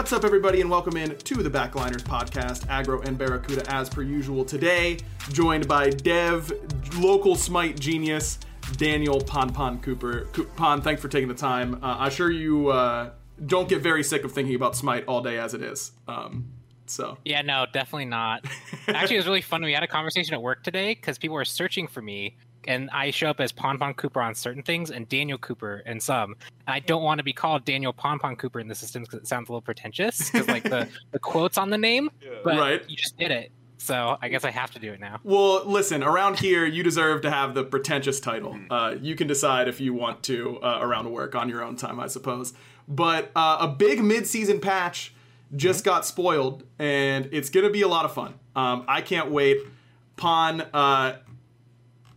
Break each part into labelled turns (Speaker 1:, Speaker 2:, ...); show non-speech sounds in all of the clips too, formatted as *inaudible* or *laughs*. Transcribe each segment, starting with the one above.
Speaker 1: What's up, everybody, and welcome in to the Backliners podcast. Agro and Barracuda, as per usual, today joined by Dev, local Smite genius, Daniel Pon Pon Cooper. Co- Pon, thanks for taking the time. Uh, I'm sure you uh, don't get very sick of thinking about Smite all day as it is. Um, so
Speaker 2: Yeah, no, definitely not. *laughs* Actually, it was really fun. We had a conversation at work today because people were searching for me, and I show up as Pon Pon Cooper on certain things and Daniel Cooper in some. And I don't want to be called Daniel Pon Pon Cooper in the system because it sounds a little pretentious because like the, *laughs* the quotes on the name, but
Speaker 1: Right.
Speaker 2: you just did it. So I guess I have to do it now.
Speaker 1: Well, listen, around here, you deserve to have the pretentious title. Uh, you can decide if you want to uh, around work on your own time, I suppose. But uh, a big mid-season patch just got spoiled, and it's going to be a lot of fun. Um, I can't wait. Pon, uh,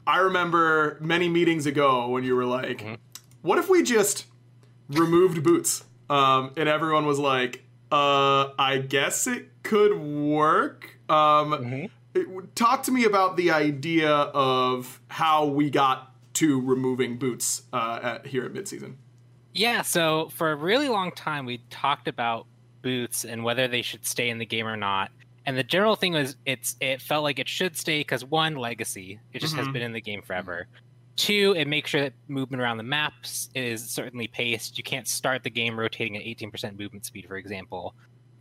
Speaker 1: I remember many meetings ago when you were like, what if we just removed boots? Um, and everyone was like, uh, I guess it could work. Um, it- talk to me about the idea of how we got to removing boots uh, at, here at midseason.
Speaker 2: Yeah, so for a really long time, we talked about boots and whether they should stay in the game or not. And the general thing was, it's it felt like it should stay because one, legacy, it just has
Speaker 1: Mhm.
Speaker 2: been in the game forever. Two, it makes sure that movement around the maps is certainly paced. You can't start the game rotating at 18% movement speed, for example.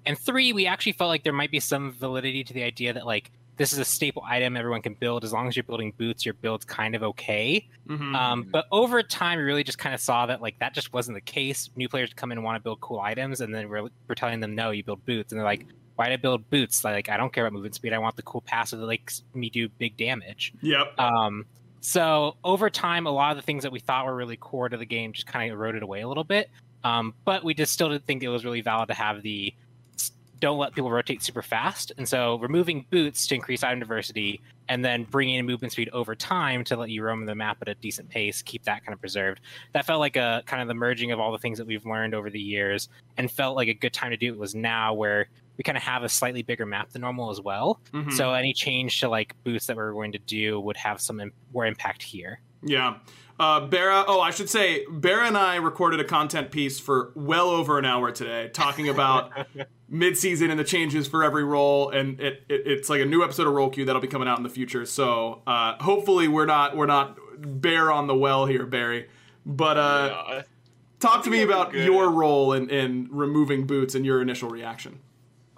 Speaker 2: And three, we actually felt like there might be some validity to the idea that like this is a staple item everyone can build. As long as you're building boots, your build's kind of okay.
Speaker 1: Mm-hmm.
Speaker 2: Um, but over time, we really just kind of saw that like that just wasn't the case. New players come in and want to build cool items, and then we're, we're telling them no, you build boots, and they're like, why did I build boots? Like I don't care about movement speed. I want the cool passive that makes me do big damage.
Speaker 1: yep.
Speaker 2: Um, so over time, a lot of the things that we thought were really core to the game just kind of eroded away a little bit. Um, but we just still didn't think it was really valid to have the don't let people rotate super fast. And so removing boots to increase item diversity and then bringing in movement speed over time to let you roam the map at a decent pace, keep that kind of preserved. That felt like a kind of the merging of all the things that we've learned over the years and felt like a good time to do it was now where we kind of have a slightly bigger map than normal as well.
Speaker 1: Mhm.
Speaker 2: So any change to like boots that we're going to do would have some im- more impact here.
Speaker 1: Yeah. Uh, Bera, oh, I should say, Bera and I recorded a content piece for well over an hour today talking about *laughs* midseason and the changes for every role. And it, it, it's like a new episode of Roll Queue that'll be coming out in the future. So uh, hopefully we're not we're not bare on the well here, Barry. But uh,
Speaker 3: Yeah,
Speaker 1: talk to me about your role in, in removing boots and your initial reaction.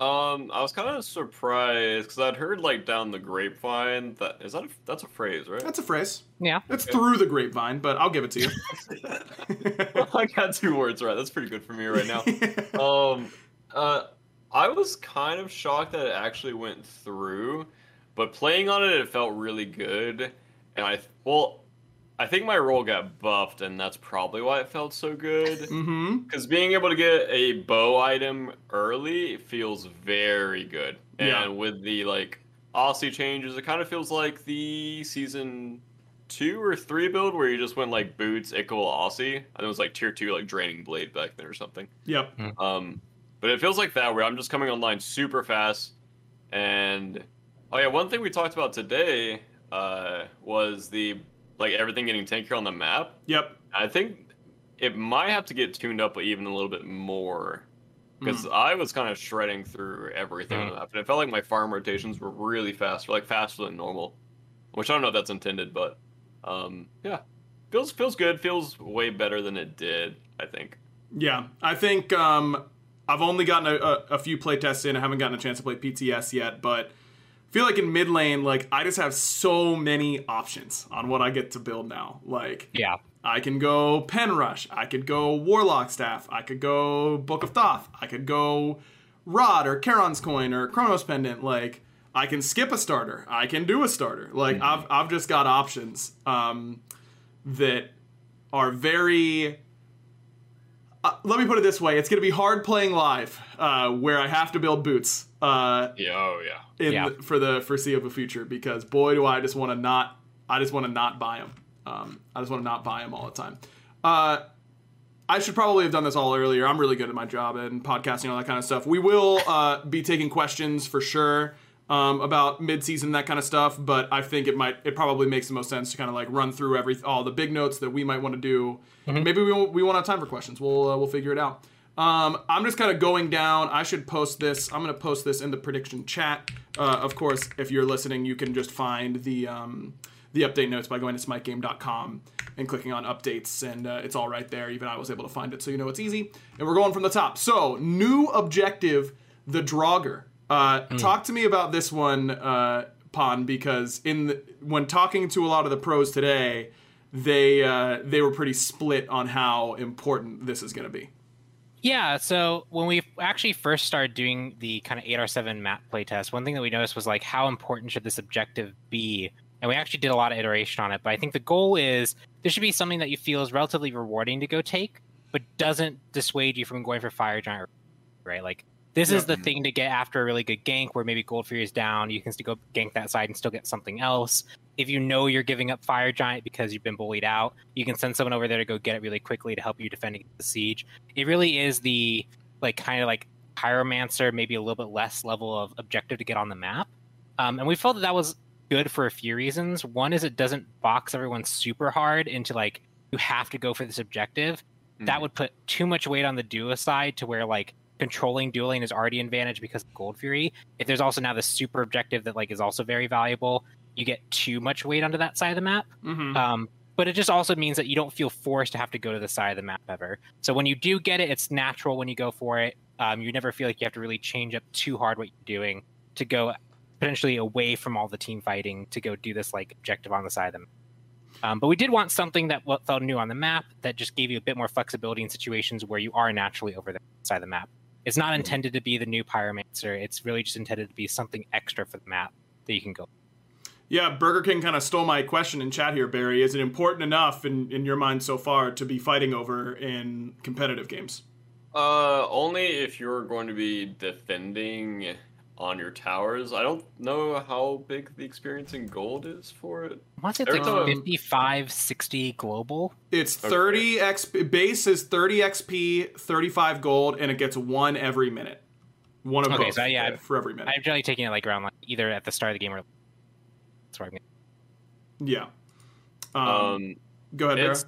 Speaker 3: Um, I was kind of surprised because I'd heard like down the grapevine that is that a, that's a phrase, right?
Speaker 1: That's a phrase.
Speaker 2: Yeah.
Speaker 1: It's through the grapevine, but I'll give it to you. *laughs*
Speaker 3: I got two words right. That's pretty good for me right now. *laughs* um, uh, I was kind of shocked that it actually went through, but playing on it, it felt really good. And I well, I think my role got buffed, and that's probably why it felt so good.
Speaker 1: mm-hmm.
Speaker 3: Because being able to get a bow item early feels very good. And
Speaker 1: Yeah.
Speaker 3: with the like Aussie changes, it kind of feels like the season two or three build where you just went like boots, equal Aussie. I think it was like tier two, like draining blade back then or something.
Speaker 1: Yep.
Speaker 3: Um, but it feels like that where I'm just coming online super fast. And oh yeah, one thing we talked about today uh, was the like everything getting tankier on the map.
Speaker 1: Yep.
Speaker 3: I think it might have to get tuned up even a little bit more
Speaker 1: Hmm.
Speaker 3: because I was kind of shredding through everything on the map, and it felt like my farm rotations were really fast, like faster than normal. Which I don't know if that's intended, but um, yeah, feels feels good. Feels way better than it did. I think.
Speaker 1: Yeah, I think um, I've only gotten a, a, a few playtests in. I haven't gotten a chance to play PTS yet, but feel like in mid lane, like I just have so many options on what I get to build now. Like
Speaker 2: Yeah.
Speaker 1: I can go Pen Rush, I could go Warlock Staff, I could go Book of Thoth, I could go Rod or Charon's Coin or Chronos Pendant. Like I can skip a starter, I can do a starter. Like I've I've just got options um, that are very. Uh, let me put it this way: it's going to be hard playing live, uh, where I have to build boots uh,
Speaker 3: Yeah. Oh yeah.
Speaker 1: in
Speaker 2: Yeah.
Speaker 1: the, for the foreseeable future. Because boy, do I just want to not, I just want to not buy them. Um, I just want to not buy them all the time. Uh, I should probably have done this all earlier. I'm really good at my job and podcasting, all that kind of stuff. We will uh, be taking questions for sure um, about mid-season that kind of stuff. But I think it might, it probably makes the most sense to kind of like run through every all the big notes that we might want to do. Maybe we won't, we won't have time for questions. We'll uh, we'll figure it out. Um, I'm just kind of going down. I should post this. I'm going to post this in the prediction chat. Uh, of course, if you're listening, you can just find the um, the update notes by going to smitegame.com and clicking on updates, and uh, it's all right there. Even I was able to find it, so you know it's easy. And we're going from the top. So, new objective, the Draugr. Uh, Talk to me about this one, uh, Pon, because in the, when talking to a lot of the pros today, they uh, they were pretty split on how important this is going to be.
Speaker 2: Yeah, so when we actually first started doing the kind of 8R7 map playtest, one thing that we noticed was like how important should this objective be? And we actually did a lot of iteration on it, but I think the goal is there should be something that you feel is relatively rewarding to go take, but doesn't dissuade you from going for Fire Giant, right? Like this is the thing to get after a really good gank where maybe Gold Fury is down, you can still go gank that side and still get something else. If you know you're giving up Fire Giant because you've been bullied out, you can send someone over there to go get it really quickly to help you defend against the siege. It really is the like kind of like Pyromancer, maybe a little bit less level of objective to get on the map. Um, and we felt that that was good for a few reasons. One is it doesn't box everyone super hard into like you have to go for this objective. That would put too much weight on the duo side to where like controlling dueling is already an advantage because of Gold Fury. If there's also now the super objective that like is also very valuable, you get too much weight onto that side of the map.
Speaker 1: Mm-hmm.
Speaker 2: Um, but it just also means that you don't feel forced to have to go to the side of the map ever. So when you do get it, it's natural when you go for it. Um, you never feel like you have to really change up too hard what you're doing to go potentially away from all the team fighting to go do this like objective on the side of the map. Um, but we did want something that felt new on the map that just gave you a bit more flexibility in situations where you are naturally over the side of the map. It's not intended to be the new Pyromancer. It's really just intended to be something extra for the map that you can go.
Speaker 1: Yeah, Burger King kind of stole my question in chat here, Barry. Is it important enough in, in your mind so far to be fighting over in competitive games?
Speaker 3: Uh, only if you're going to be defending on your towers. I don't know how big the experience in gold is for it.
Speaker 2: What's it like
Speaker 3: Um,
Speaker 2: 55, 60 global?
Speaker 1: It's 30 XP, base is 30 XP, 35 gold, and it gets one every minute. One of
Speaker 2: Okay,
Speaker 1: both
Speaker 2: so yeah,
Speaker 1: for every minute.
Speaker 2: I'm generally taking it like around like either at the start of the game or that's where I'm getting.
Speaker 1: yeah. Um,
Speaker 3: Um,
Speaker 1: go ahead,
Speaker 3: it's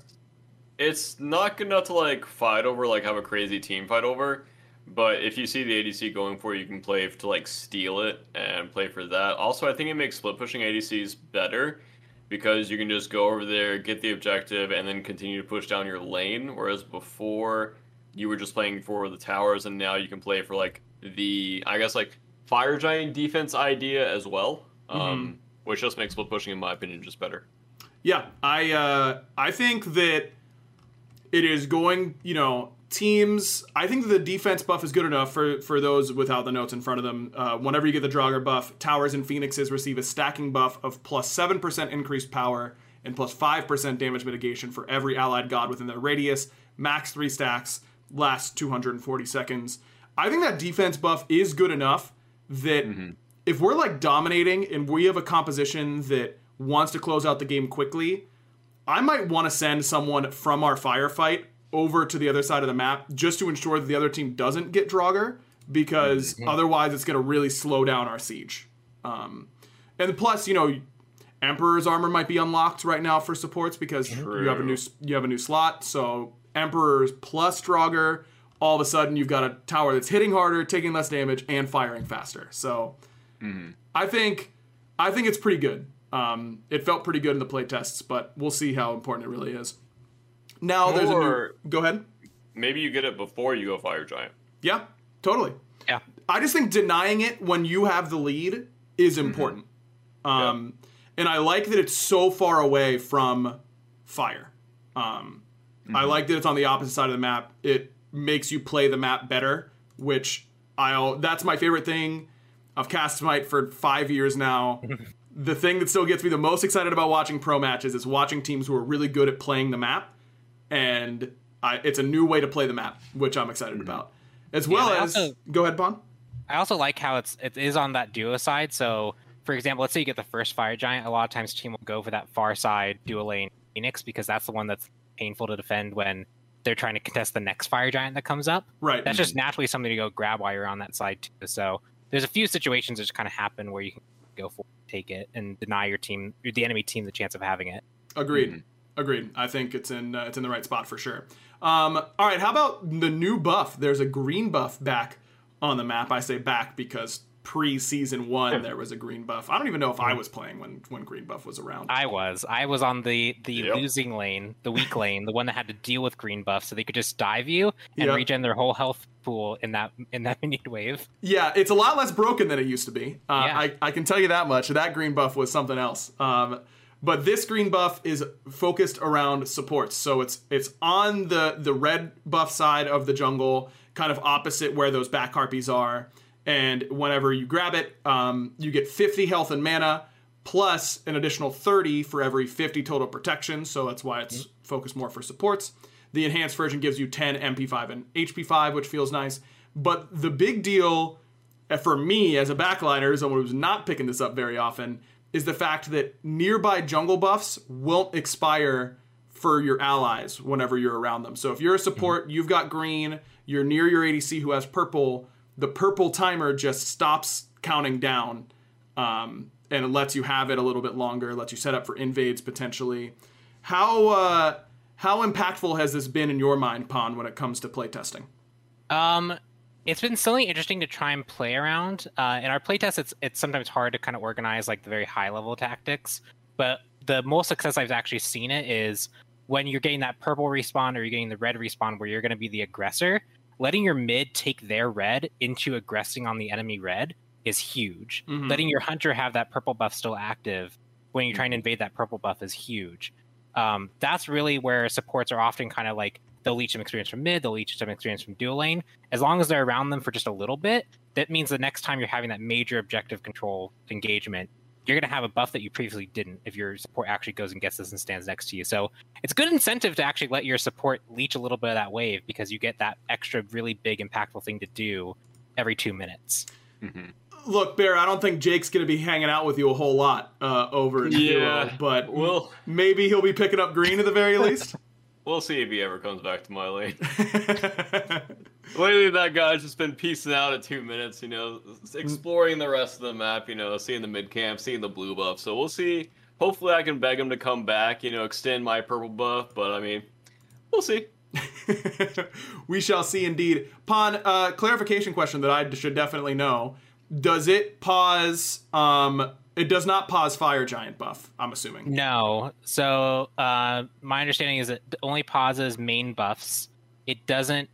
Speaker 3: it's not good enough to like fight over, like have a crazy team fight over. But if you see the ADC going for it, you can play to like steal it and play for that. Also, I think it makes split pushing ADCs better because you can just go over there, get the objective, and then continue to push down your lane. Whereas before, you were just playing for the towers, and now you can play for like the I guess like fire giant defense idea as well, um, which just makes split pushing, in my opinion, just better.
Speaker 1: Yeah, I uh, I think that it is going. You know, teams. I think that the defense buff is good enough for for those without the notes in front of them. Uh, whenever you get the Draugr buff, towers and phoenixes receive a stacking buff of plus seven percent increased power and plus five percent damage mitigation for every allied god within their radius. Max three stacks, lasts two hundred and forty seconds. I think that defense buff is good enough that if we're like dominating and we have a composition that wants to close out the game quickly, I might want to send someone from our firefight over to the other side of the map just to ensure that the other team doesn't get Draugr because otherwise it's going to really slow down our siege. Um, and plus, you know, Emperor's armor might be unlocked right now for supports because you have a new you have a new slot. So Emperor's plus Draugr, all of a sudden you've got a tower that's hitting harder, taking less damage, and firing faster. So I think I think it's pretty good. Um, it felt pretty good in the play tests, but we'll see how important it really is. Now there's a new. Go ahead.
Speaker 3: Maybe you get it before you go fire giant.
Speaker 1: Yeah, totally.
Speaker 2: Yeah.
Speaker 1: I just think denying it when you have the lead is important. Um, And I like that it's so far away from fire. Um, I like that it's on the opposite side of the map. It makes you play the map better, which I'll. That's my favorite thing. I've cast Smite for five years now. *laughs* the thing that still gets me the most excited about watching pro matches is watching teams who are really good at playing the map, and I, it's a new way to play the map, which I'm excited mm-hmm. about. As well as,
Speaker 2: also-
Speaker 1: go ahead, Pon.
Speaker 2: I also like how it's it is on that duo side. So, for example, let's say you get the first fire giant. A lot of times, team will go for that far side duo lane phoenix because that's the one that's painful to defend when they're trying to contest the next fire giant that comes up.
Speaker 1: Right.
Speaker 2: That's just naturally something to go grab while you're on that side too. So there's a few situations that just kind of happen where you can go for it, take it and deny your team, the enemy team, the chance of having it.
Speaker 1: Agreed.
Speaker 3: Mhm.
Speaker 1: agreed. I think it's in uh, it's in the right spot for sure. Um, all right, how about the new buff? There's a green buff back on the map. I say back because pre-season one there was a green buff. I don't even know if I was playing when when green buff was around.
Speaker 2: I was. I was on the the
Speaker 3: Yep.
Speaker 2: losing lane, the weak *laughs* lane, the one that had to deal with green buff, so they could just dive you and
Speaker 1: Yep.
Speaker 2: regen their whole health pool in that in that *laughs* minion wave.
Speaker 1: Yeah, it's a lot less broken than it used to be. Uh,
Speaker 2: Yeah.
Speaker 1: I, I can tell you that much. That green buff was something else. Um, but this green buff is focused around supports, so it's it's on the the red buff side of the jungle, kind of opposite where those back harpies are. And whenever you grab it, um, you get 50 health and mana plus an additional 30 for every 50 total protection. So that's why it's focused more for supports. The enhanced version gives you 10 MP5 and HP5, which feels nice. But the big deal uh, for me as a backliner, someone who's not picking this up very often, is the fact that nearby jungle buffs won't expire for your allies whenever you're around them. So if you're a support, you've got green, you're near your ADC who has purple, the purple timer just stops counting down um, and it lets you have it a little bit longer, lets you set up for invades potentially. How uh, how impactful has this been in your mind, Pon, when it comes to playtesting?
Speaker 2: Um, it's been something interesting to try and play around. Uh, in our playtest, it's it's sometimes hard to kind of organize like the very high level tactics. But the most success I've actually seen it is when you're getting that purple respawn or you're getting the red respawn where you're going to be the aggressor. Letting your mid take their red into aggressing on the enemy red is huge.
Speaker 1: Mhm.
Speaker 2: Letting your hunter have that purple buff still active when you're trying to invade that purple buff is huge. Um, that's really where supports are often kind of like they'll leech some experience from mid, they'll leech some experience from dual lane. As long as they're around them for just a little bit, that means the next time you're having that major objective control engagement, you're going to have a buff that you previously didn't if your support actually goes and gets this and stands next to you. So it's good incentive to actually let your support leech a little bit of that wave because you get that extra really big impactful thing to do every two minutes.
Speaker 3: Mhm.
Speaker 1: Look, Bear, I don't think Jake's going to be hanging out with you a whole lot uh, over in
Speaker 3: Yeah,
Speaker 1: Duo, but
Speaker 3: We'll
Speaker 1: maybe he'll be picking up green at the very *laughs* least.
Speaker 3: We'll see if he ever comes back to my lane. *laughs* Lately, that guy's just been piecing out at two minutes, you know, exploring the rest of the map, you know, seeing the mid camp, seeing the blue buff. So we'll see. Hopefully, I can beg him to come back, you know, extend my purple buff. But I mean, we'll see. *laughs*
Speaker 1: we shall see indeed. Pon, uh, clarification question that I should definitely know. Does it pause? Um, it does not pause Fire Giant buff, I'm assuming.
Speaker 2: No. So uh, my understanding is it only pauses main buffs. It doesn't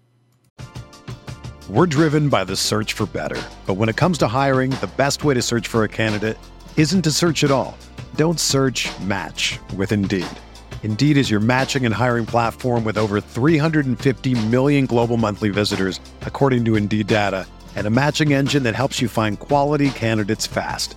Speaker 4: We're driven by the search for better. But when it comes to hiring, the best way to search for a candidate isn't to search at all. Don't search match with Indeed. Indeed is your matching and hiring platform with over 350 million global monthly visitors, according to Indeed data, and a matching engine that helps you find quality candidates fast.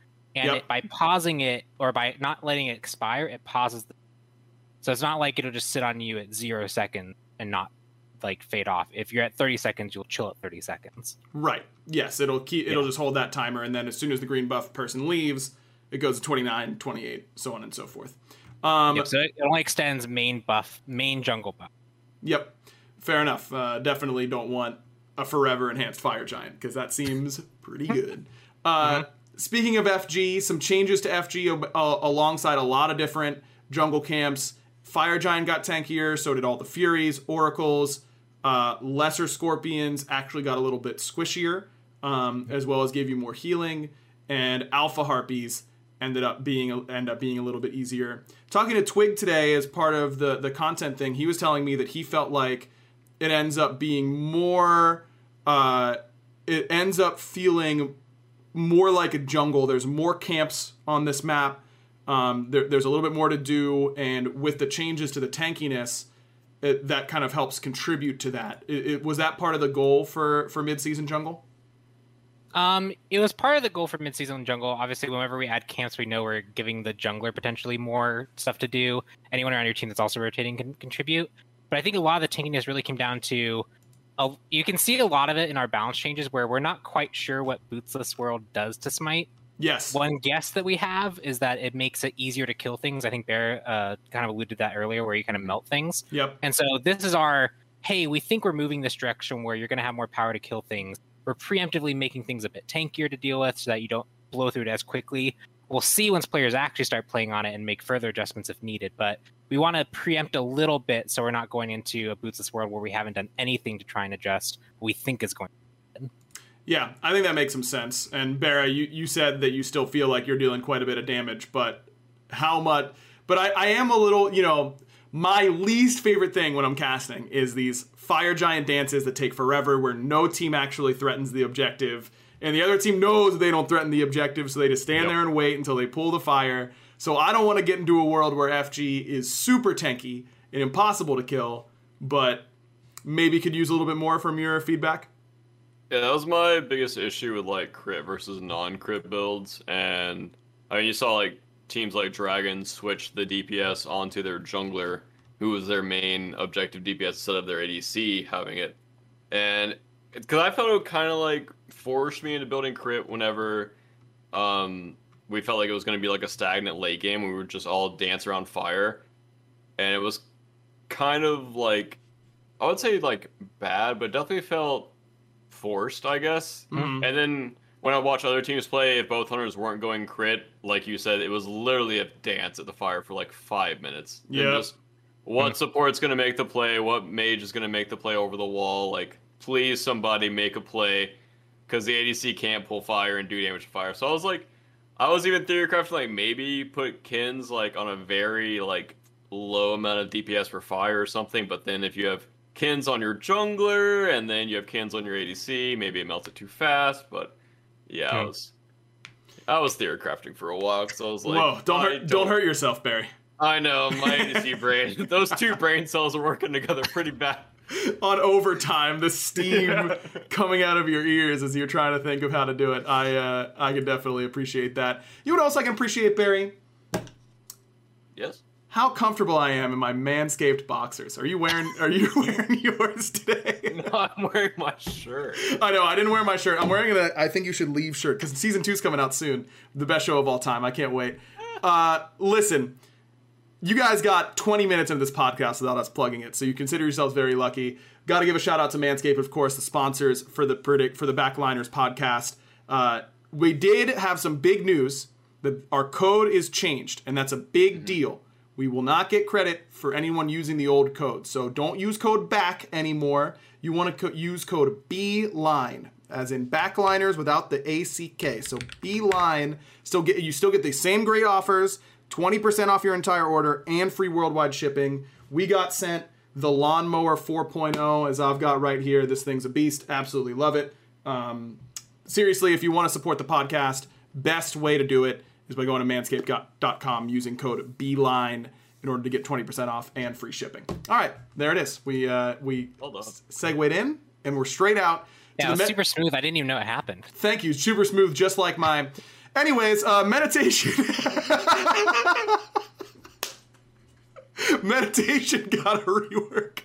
Speaker 2: and
Speaker 1: Yep.
Speaker 2: it, by pausing it or by not letting it expire, it pauses. The, so it's not like it'll just sit on you at zero seconds and not like fade off. If you're at 30 seconds, you'll chill at 30 seconds.
Speaker 1: Right. Yes, it'll keep it'll
Speaker 2: Yeah.
Speaker 1: just hold that timer and then as soon as the green buff person leaves, it goes to 29, 28, so on and so forth. Um
Speaker 2: Yep, so it only extends main buff, main jungle buff.
Speaker 1: Yep. Fair enough. Uh, definitely don't want a forever enhanced fire giant because that seems pretty *laughs* good. Uh, Speaking of FG, some changes to FG uh, alongside a lot of different jungle camps. Fire giant got tankier, so did all the furies, oracles. Uh, lesser scorpions actually got a little bit squishier, um, as well as gave you more healing. And alpha harpies ended up being end up being a little bit easier. Talking to Twig today as part of the the content thing, he was telling me that he felt like it ends up being more uh, it ends up feeling more like a jungle. There's more camps on this map. Um, there, there's a little bit more to do, and with the changes to the tankiness, it, that kind of helps contribute to that. It, it, was that part of the goal for for midseason jungle?
Speaker 2: Um, it was part of the goal for midseason jungle. Obviously, whenever we add camps, we know we're giving the jungler potentially more stuff to do. Anyone around your team that's also rotating can contribute. But I think a lot of the tankiness really came down to a, you can see a lot of it in our balance changes where we're not quite sure what Bootsless World does to Smite.
Speaker 1: Yes.
Speaker 2: One guess that we have is that it makes it easier to kill things. I think Bear uh, kind of alluded to that earlier, where you kind of melt things.
Speaker 1: Yep.
Speaker 2: And so this is our hey, we think we're moving this direction where you're going to have more power to kill things. We're preemptively making things a bit tankier to deal with so that you don't blow through it as quickly. We'll see once players actually start playing on it and make further adjustments if needed. But we want to preempt a little bit so we're not going into a bootsless world where we haven't done anything to try and adjust what we think is going
Speaker 1: yeah, I think that makes some sense. And Barra, you, you said that you still feel like you're dealing quite a bit of damage, but how much? But I, I am a little, you know, my least favorite thing when I'm casting is these fire giant dances that take forever, where no team actually threatens the objective, and the other team knows they don't threaten the objective, so they just stand yep. there and wait until they pull the fire. So I don't want to get into a world where FG is super tanky and impossible to kill, but maybe could use a little bit more from your feedback.
Speaker 3: Yeah, that was my biggest issue with like crit versus non-crit builds, and I mean you saw like teams like Dragon switch the DPS onto their jungler, who was their main objective DPS instead of their ADC having it, and because I felt it kind of like forced me into building crit whenever um, we felt like it was going to be like a stagnant late game. We would just all dance around fire, and it was kind of like I would say like bad, but definitely felt forced, I guess. Mm-hmm. And then when I watch other teams play, if both hunters weren't going crit, like you said, it was literally a dance at the fire for like five minutes.
Speaker 1: Yeah.
Speaker 3: What support's going to make the play, what mage is going to make the play over the wall. Like, please, somebody make a play because the ADC can't pull fire and do damage to fire. So I was like, I was even theorycrafting like maybe put Qin's like on a very like low amount of DPS for fire or something. But then if you have Qin's on your jungler, and then you have Qin's on your ADC. Maybe it melted too fast, but yeah, I was I was theory crafting for a while because I was like,
Speaker 1: "Whoa, don't hurt, don't, don't hurt yourself, Barry."
Speaker 3: I know my ADC brain; *laughs* those two brain cells are working together pretty bad. *laughs*
Speaker 1: on overtime, the steam yeah. coming out of your ears as you're trying to think of how to do it. I uh, I can definitely appreciate that. You would also I can appreciate Barry.
Speaker 3: Yes
Speaker 1: how comfortable I am in my manscaped boxers. Are you wearing Are you *laughs* wearing yours today? *laughs*
Speaker 3: No, I'm wearing my shirt.
Speaker 1: I know I didn't wear my shirt. I'm wearing the I think you should leave shirt because season two's coming out soon. The best show of all time. I can't wait. Uh, listen, you guys got 20 minutes into this podcast without us plugging it, so you consider yourselves very lucky. Got to give a shout out to Manscaped, of course, the sponsors for the predict for the Backliners podcast. Uh, we did have some big news that our code is changed, and that's a big mm-hmm. deal. We will not get credit for anyone using the old code. So don't use code BACK anymore. You want to co- use code BLINE, as in backliners without the ACK. So BLINE, still get you still get the same great offers, 20% off your entire order, and free worldwide shipping. We got sent the Lawnmower 4.0, as I've got right here. This thing's a beast. Absolutely love it. Um, seriously, if you want to support the podcast, best way to do it is by going to manscaped.com using code BLINE in order to get 20% off and free shipping. All right, there it is. We uh, we segued in and we're straight out.
Speaker 2: Yeah, it was me- super smooth. I didn't even know it happened.
Speaker 1: Thank you. Super smooth, just like my. Anyways, uh, meditation. *laughs* meditation got a rework.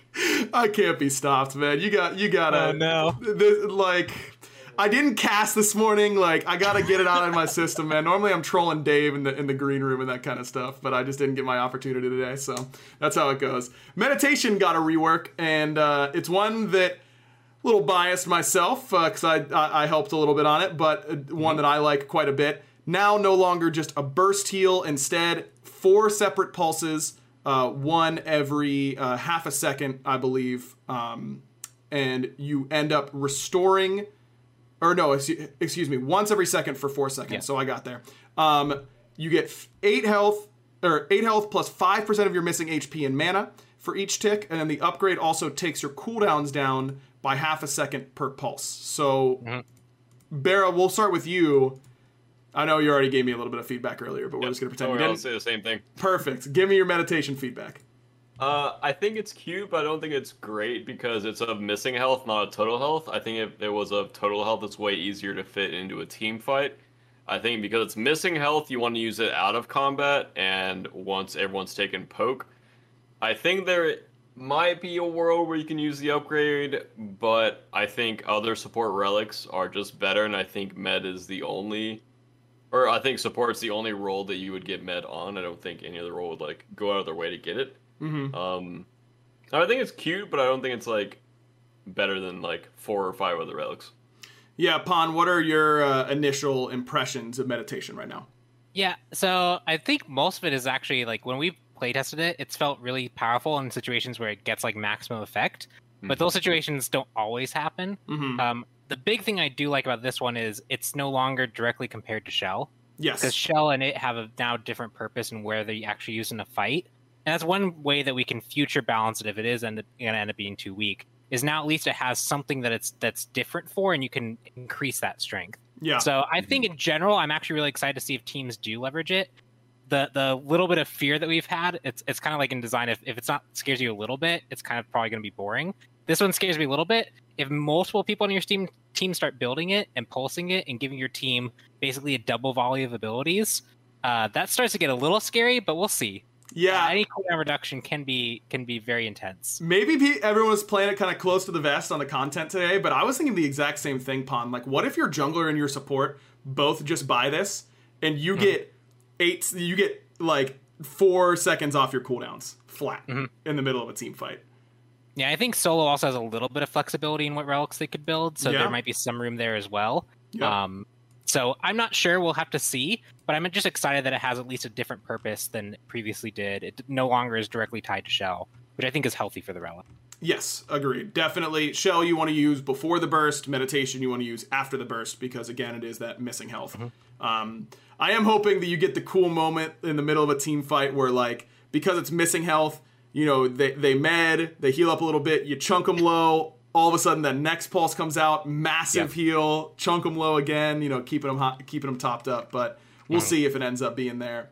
Speaker 1: I can't be stopped, man. You got you gotta.
Speaker 2: Oh no.
Speaker 1: This, like I didn't cast this morning. Like I gotta get it out of my system, man. Normally I'm trolling Dave in the in the green room and that kind of stuff, but I just didn't get my opportunity today. So that's how it goes. Meditation got a rework, and uh, it's one that little biased myself because uh, I, I, I helped a little bit on it, but uh, one that I like quite a bit. Now no longer just a burst heal, instead four separate pulses, uh, one every uh, half a second, I believe, um, and you end up restoring or no, excuse me, once every second for four seconds. Yeah. So I got there. Um, you get eight health or eight health plus five percent of your missing HP and mana for each tick, and then the upgrade also takes your cooldowns down by half a second per pulse. So mm-hmm. Barra, we'll start with you. I know you already gave me a little bit of feedback earlier, but we're just gonna pretend
Speaker 3: Don't
Speaker 1: you
Speaker 3: worry, I'll
Speaker 1: didn't.
Speaker 3: say the same thing.
Speaker 1: Perfect. Give me your meditation feedback.
Speaker 3: Uh, I think it's cute, but I don't think it's great because it's of missing health, not a total health. I think if it was of total health, it's way easier to fit into a team fight. I think because it's missing health, you want to use it out of combat, and once everyone's taken poke. I think there might be a world where you can use the upgrade, but I think other support relics are just better, and I think med is the only, or I think support's the only role that you would get med on. I don't think any other role would like go out of their way to get it.
Speaker 1: Mm-hmm.
Speaker 3: Um, I think it's cute, but I don't think it's like better than like four or five other relics.
Speaker 1: Yeah, Pon, what are your uh, initial impressions of meditation right now?
Speaker 2: Yeah, so I think most of it is actually like when we play tested it, it's felt really powerful in situations where it gets like maximum effect. But those situations don't always happen.
Speaker 1: Mm-hmm.
Speaker 2: Um, the big thing I do like about this one is it's no longer directly compared to Shell
Speaker 1: Yes.
Speaker 2: because Shell and it have a now different purpose and where they actually use in a fight. And that's one way that we can future balance it if it is end up, gonna end up being too weak. Is now at least it has something that it's that's different for, and you can increase that strength.
Speaker 1: Yeah.
Speaker 2: So I think in general, I'm actually really excited to see if teams do leverage it. The the little bit of fear that we've had, it's it's kind of like in design. If, if it's not scares you a little bit, it's kind of probably going to be boring. This one scares me a little bit. If multiple people on your team team start building it and pulsing it and giving your team basically a double volley of abilities, uh, that starts to get a little scary. But we'll see.
Speaker 1: yeah.
Speaker 2: Uh, any cooldown reduction can be can be very intense.
Speaker 1: Maybe everyone was playing it kind of close to the vest on the content today, but I was thinking the exact same thing, Pon. Like, what if your jungler and your support both just buy this and you get eight, you get like four seconds off your cooldowns flat in the middle of a team fight?
Speaker 2: Yeah, I think solo also has a little bit of flexibility in what relics they could build, so
Speaker 1: Yeah.
Speaker 2: there might be some room there as well.
Speaker 1: Yeah.
Speaker 2: Um, so I'm not sure. We'll have to see. But I'm just excited that it has at least a different purpose than it previously did. It no longer is directly tied to shell, which I think is healthy for the relic.
Speaker 1: Yes, agreed. Definitely. Shell you want to use before the burst, meditation you want to use after the burst because again it is that missing health. Um, I am hoping that you get the cool moment in the middle of a team fight where like because it's missing health, you know, they they med, they heal up a little bit, you chunk them low, all of a sudden that next pulse comes out, massive heal, chunk them low again, you know, keeping them hot, keeping them topped up, but we'll see if it ends up being there.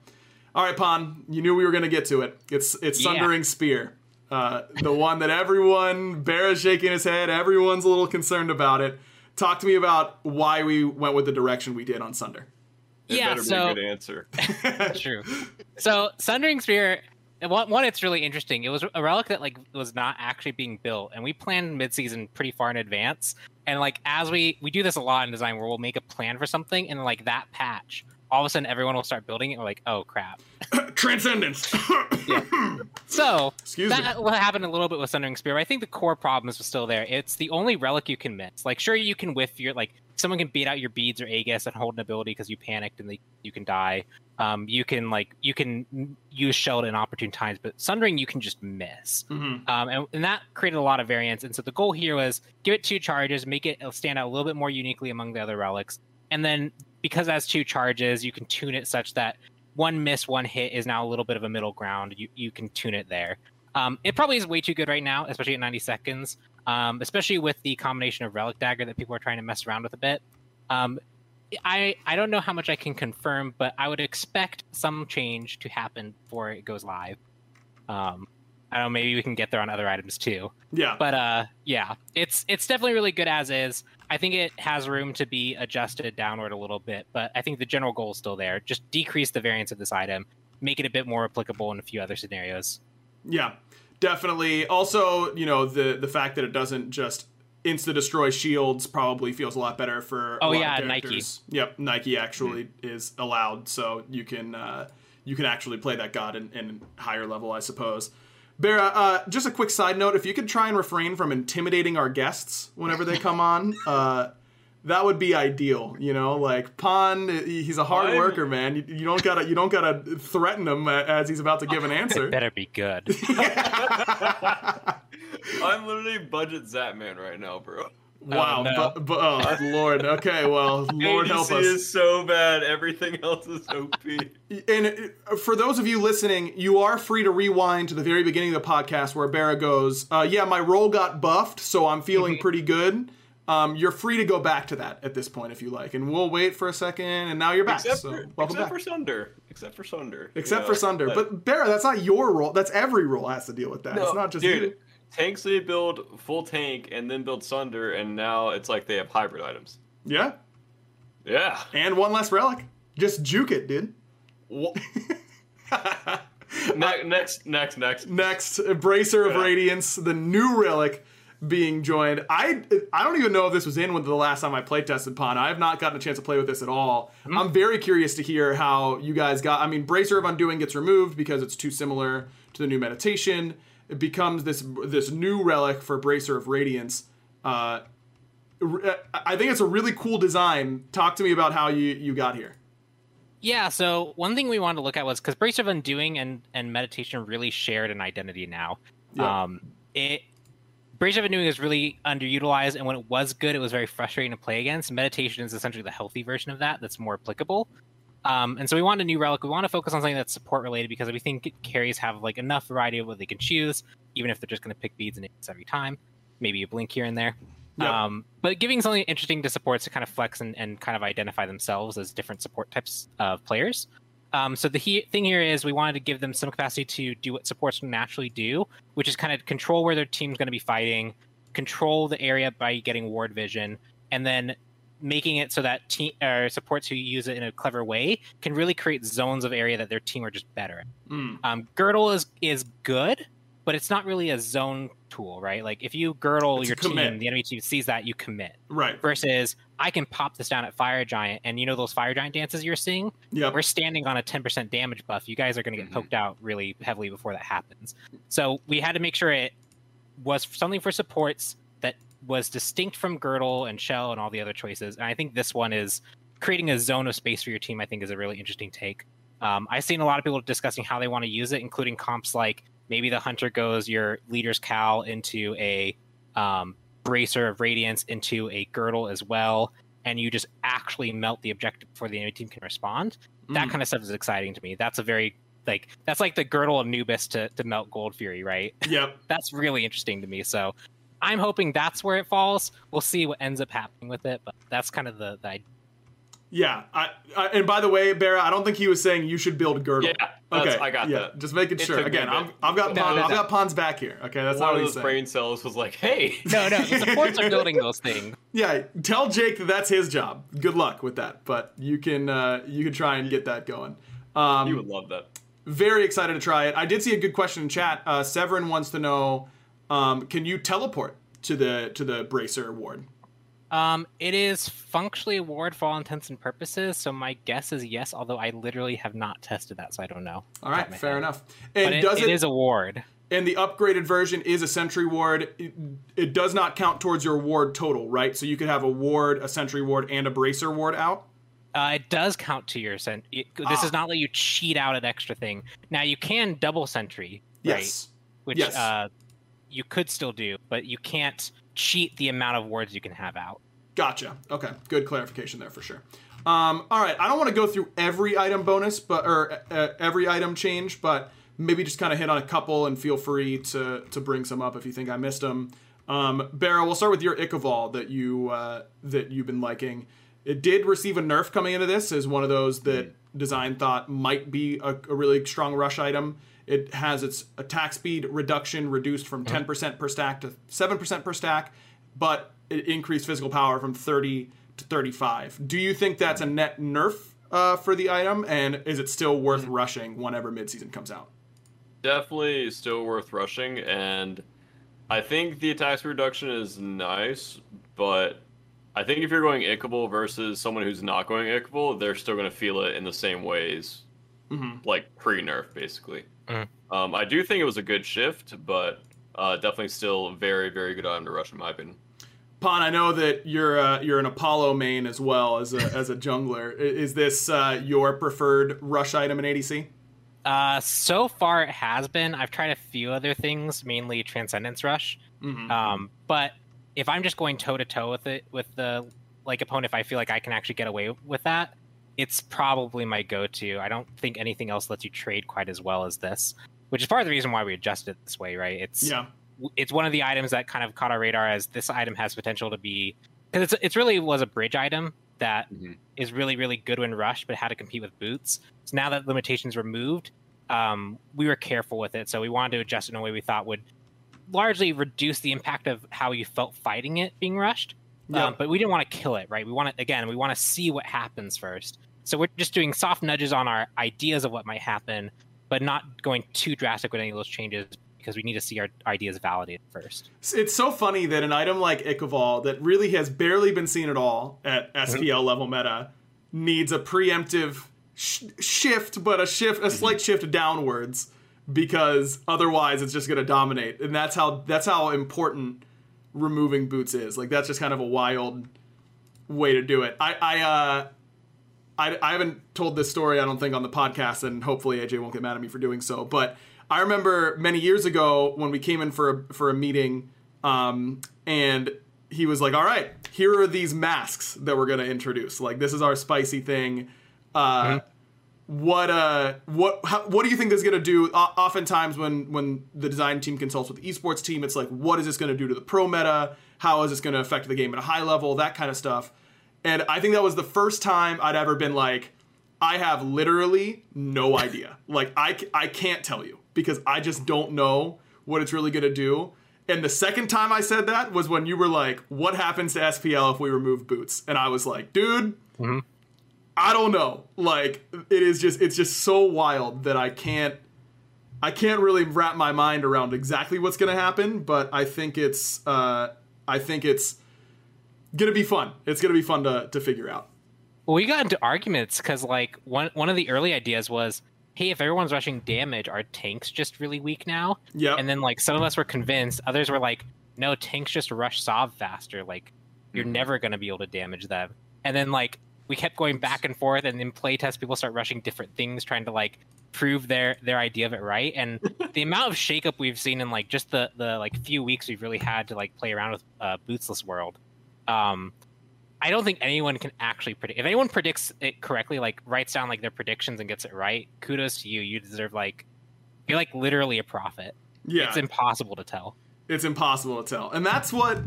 Speaker 1: All right, Pon, you knew we were going to get to it. It's it's
Speaker 2: Yeah.
Speaker 1: Sundering Spear. Uh, the one that everyone, Barra's shaking his head, everyone's a little concerned about it. Talk to me about why we went with the direction we did on Sunder.
Speaker 3: It
Speaker 2: Yeah,
Speaker 3: better be
Speaker 2: so-
Speaker 3: a good answer. *laughs*
Speaker 2: True. So Sundering Spear, one, one, it's really interesting. It was a relic that like was not actually being built, and we planned mid-season pretty far in advance. And like as we we do this a lot in design, where we'll make a plan for something, and like that patch, all of a sudden everyone will start building it. And we're like, oh crap. *clears throat*
Speaker 1: Transcendence. *coughs* yeah.
Speaker 2: So
Speaker 1: Excuse me.
Speaker 2: that will happen a little bit with Sundering Spear. But I think the core problem is still there. It's the only relic you can miss. Like, sure, you can whiff your like someone can beat out your beads or Aegis and hold an ability because you panicked and they, you can die. Um, you can like you can use Shell at inopportune times, but Sundering you can just miss.
Speaker 1: Mhm.
Speaker 2: Um, and, and that created a lot of variance. And so the goal here was give it two charges, make it stand out a little bit more uniquely among the other relics, and then because it has two charges, you can tune it such that one miss, one hit is now a little bit of a middle ground. You you can tune it there. Um, it probably is way too good right now, especially at 90 seconds. Um, especially with the combination of relic dagger that people are trying to mess around with a bit. Um, I I don't know how much I can confirm, but I would expect some change to happen before it goes live. Um, I don't know. Maybe we can get there on other items too.
Speaker 1: yeah.
Speaker 2: But uh, yeah, it's it's definitely really good as is. I think it has room to be adjusted downward a little bit, but I think the general goal is still there. Just decrease the variance of this item, make it a bit more applicable in a few other scenarios.
Speaker 1: Yeah, definitely. Also, you know, the the fact that it doesn't just insta destroy shields probably feels a lot better for.
Speaker 2: Oh, yeah, Nike.
Speaker 1: Yep, Nike actually is allowed, so you can uh, you can actually play that god in, in higher level, I suppose. Bera, uh, just a quick side note: if you could try and refrain from intimidating our guests whenever they come on. Uh, that would be ideal, you know. Like Pon, he's a hard
Speaker 3: I'm-
Speaker 1: worker, man. You, you don't gotta, you don't gotta threaten him as he's about to give an *laughs* answer.
Speaker 2: It better be good. *laughs*
Speaker 3: I'm literally budget Zapman right now, bro.
Speaker 1: Wow.
Speaker 2: Oh, no.
Speaker 1: bu- bu- oh, Lord. Okay, well, Lord help
Speaker 3: ADC
Speaker 1: us.
Speaker 3: is so bad. Everything else is OP. *laughs*
Speaker 1: And uh, for those of you listening, you are free to rewind to the very beginning of the podcast where Barra goes, uh, Yeah, my role got buffed, so I'm feeling pretty good. Um, you're free to go back to that at this point if you like, and we'll wait for a second. And now you're back.
Speaker 3: Except
Speaker 1: so
Speaker 3: for
Speaker 1: welcome
Speaker 3: except
Speaker 1: back.
Speaker 3: for Sunder. Except for Sunder. you
Speaker 1: Except
Speaker 3: know,
Speaker 1: for Sunder, but Barra, that's not your role. That's every role has to deal with that.
Speaker 3: No,
Speaker 1: it's not just
Speaker 3: dude.
Speaker 1: you.
Speaker 3: Tanksley build full tank and then build Sunder, and now it's like they have hybrid items.
Speaker 1: Yeah,
Speaker 3: Yeah.
Speaker 1: and one less relic. Just juke it, dude. *laughs*
Speaker 3: Ne- next, next, next.
Speaker 1: Next, Bracer of
Speaker 3: Yeah.
Speaker 1: Radiance, the new relic being joined. I I don't even know if this was in with the last time I played tested Pon. I have not gotten a chance to play with this at all.
Speaker 3: Hmm.
Speaker 1: I'm very curious to hear how you guys got. I mean, Bracer of Undoing gets removed because it's too similar to the new meditation. It becomes this this new relic for Bracer of Radiance. Uh, r- I think it's a really cool design. Talk to me about how you you got here.
Speaker 2: Yeah, so one thing we wanted to look at was because Bracer of Undoing and, and Meditation really shared an identity now.
Speaker 1: Yeah.
Speaker 2: Um, it Brace of Undoing is really underutilized, and when it was good, it was very frustrating to play against. Meditation is essentially the healthy version of that that's more applicable. Um, and so we want a new relic. We want to focus on something that's support related because we think carries have like enough variety of what they can choose, even if they're just going to pick beads and hits every time. Maybe a blink here and there.
Speaker 1: Yep.
Speaker 2: Um, but giving something interesting to supports to kind of flex and, and kind of identify themselves as different support types of players. Um, so the he- thing here is we wanted to give them some capacity to do what supports naturally do, which is kind of control where their team's going to be fighting, control the area by getting ward vision, and then making it so that team or supports who use it in a clever way can really create zones of area that their team are just better at.
Speaker 1: Mm.
Speaker 2: Um, girdle is is good, but it's not really a zone tool, right? Like if you girdle
Speaker 1: It's
Speaker 2: your team, the enemy team sees that you commit.
Speaker 1: Right.
Speaker 2: Versus I can pop this down at Fire Giant, and you know those Fire Giant dances you're seeing.
Speaker 1: Yeah.
Speaker 2: We're standing on a 10% damage buff. You guys are going to get
Speaker 3: Mhm.
Speaker 2: poked out really heavily before that happens. So we had to make sure it was something for supports that was distinct from Girdle and Shell and all the other choices. And I think this one is creating a zone of space for your team. I think is a really interesting take. Um, I've seen a lot of people discussing how they want to use it, including comps like maybe the hunter goes your leader's cowl into a um, bracer of radiance into a girdle as well, and you just actually melt the objective before the enemy team can respond. That
Speaker 1: Mm.
Speaker 2: kind of stuff is exciting to me. That's a very like that's like the girdle of Anubis to, to melt Gold Fury, right?
Speaker 1: Yep. *laughs*
Speaker 2: that's really interesting to me. So I'm hoping that's where it falls. We'll see what ends up happening with it, but that's kind of the, the idea.
Speaker 1: Yeah. I, I, and by the way, Barra, I don't think he was saying you should build girdle.
Speaker 3: Yeah, that's- I got
Speaker 1: yeah,
Speaker 3: that.
Speaker 1: Just making sure.
Speaker 3: took me a
Speaker 1: Again. I'm, I've got
Speaker 2: No,
Speaker 1: Pon,
Speaker 2: no,
Speaker 1: I've
Speaker 2: no.
Speaker 1: got Pons back here. Okay, that's
Speaker 3: One
Speaker 1: not
Speaker 3: of
Speaker 1: what he's
Speaker 3: those
Speaker 1: saying.
Speaker 3: brain cells was like, "Hey, *laughs*
Speaker 2: No, no, the supports are building those things. *laughs*
Speaker 1: Yeah, tell Jake that that's his job. Good luck with that, but you can uh, you can try and get that going. Um,
Speaker 3: you would love that."
Speaker 1: very excited to try it. I did see a good question in chat. Uh, Severin wants to know, um, can you teleport to the to the bracer ward?
Speaker 2: Um, it is functionally a ward for all intents and purposes, so my guess is yes, although I literally have not tested that, so I don't know.
Speaker 1: All right,
Speaker 2: top of my
Speaker 1: fair
Speaker 2: head.
Speaker 1: enough. And
Speaker 2: it,
Speaker 1: does
Speaker 2: it is a ward.
Speaker 1: and the upgraded version is a sentry ward. It, it does not count towards your ward total, right? So you could have a ward, a sentry ward, and a bracer ward out.
Speaker 2: Uh, it does count to your sent. This
Speaker 1: Ah.
Speaker 2: does not let you cheat out an extra thing. Now you can double sentry, right?
Speaker 1: Yes.
Speaker 2: Which
Speaker 1: Yes.
Speaker 2: uh, you could still do, but you can't cheat the amount of wards you can have out.
Speaker 1: Gotcha. Okay, good clarification there for sure. Um, all right, I don't want to go through every item bonus, but or uh, every item change, but maybe just kind of hit on a couple, and feel free to to bring some up if you think I missed them. Um, Barra, we'll start with your Ichabod that you uh, that you've been liking. It did receive a nerf coming into this as one of those that design thought might be a, a really strong rush item. It has its attack speed reduction reduced from 10% per stack to 7% per stack, but it increased physical power from 30 to 35. Do you think that's a net nerf uh, for the item, and is it still worth rushing whenever midseason comes out?
Speaker 3: Definitely still worth rushing, and I think the attack speed reduction is nice, but I think if you're going Ickable versus someone who's not going Ickable, they're still going to feel it in the same ways,
Speaker 1: Mhm.
Speaker 3: like pre nerf, basically.
Speaker 2: Mhm.
Speaker 3: Um, I do think it was a good shift, but uh, definitely still very, very good item to rush, in my opinion.
Speaker 1: Pon, I know that you're uh, you're an Apollo main as well as a, as a jungler. Is this uh, your preferred rush item in ADC?
Speaker 2: Uh, so far it has been. I've tried a few other things, mainly Transcendence Rush.
Speaker 1: Mhm.
Speaker 2: Um, but if I'm just going toe to toe with it with the like opponent, if I feel like I can actually get away with that, it's probably my go-to. I don't think anything else lets you trade quite as well as this, which is part of the reason why we adjusted it this way, right? It's
Speaker 1: Yeah.
Speaker 2: it's one of the items that kind of caught our radar as this item has potential to be because it's it's really was a bridge item that
Speaker 3: Mhm.
Speaker 2: is really really good when rushed, but had to compete with boots. So now that limitations removed, um, we were careful with it. So we wanted to adjust it in a way we thought would largely reduce the impact of how you felt fighting it being rushed.
Speaker 1: Yeah.
Speaker 2: Um, but we didn't want to kill it, right? We want to again, we want to see what happens first. So we're just doing soft nudges on our ideas of what might happen, but not going too drastic with any of those changes because we need to see our ideas validated first.
Speaker 1: It's so funny that an item like Ichaival that really has barely been seen at all at SPL level meta needs a preemptive sh- shift, but a shift, a slight shift downwards because otherwise it's just going to dominate, and that's how that's how important removing boots is. Like that's just kind of a wild way to do it. I I uh I, I haven't told this story, I don't think, on the podcast, and hopefully AJ won't get mad at me for doing so. But I remember many years ago when we came in for a, for a meeting, um, and he was like, "All right, here are these masks that we're gonna introduce. Like, this is our spicy thing. Uh, What uh, what how, what do you think this is gonna do? O- oftentimes, when when the design team consults with the esports team, it's like, what is this gonna do to the pro meta? How is this gonna affect the game at a high level? That kind of stuff. And I think that was the first time I'd ever been like, I have literally no idea. like, I, I can't tell you because I just don't know what it's really going to do. And the second time I said that was when you were like, what happens to SPL if we remove boots? And I was like, dude, I don't know. Like, it is just, it's just so wild that I can't, I can't really wrap my mind around exactly what's going to happen, but I think it's, uh, I think it's, gonna be fun. It's gonna be fun to, to figure out.
Speaker 2: Well, we got into arguments because like one one of the early ideas was, hey, if everyone's rushing damage, are tanks just really weak now?
Speaker 1: Yeah.
Speaker 2: And then like some of us were convinced, others were like, no, tanks just rush Sov faster. Like you're never gonna be able to damage them. And then like we kept going back and forth, and in playtest, people start rushing different things, trying to like prove their their idea of it right. And *laughs* the amount of shakeup we've seen in like just the the like few weeks we've really had to like play around with uh, Bootsless World. Um, I don't think anyone can actually predict. If anyone predicts it correctly, like writes down like their predictions and gets it right, kudos to you. You deserve like you're like literally a prophet.
Speaker 1: yeah.
Speaker 2: It's impossible to tell.
Speaker 1: it's impossible to tell, and that's what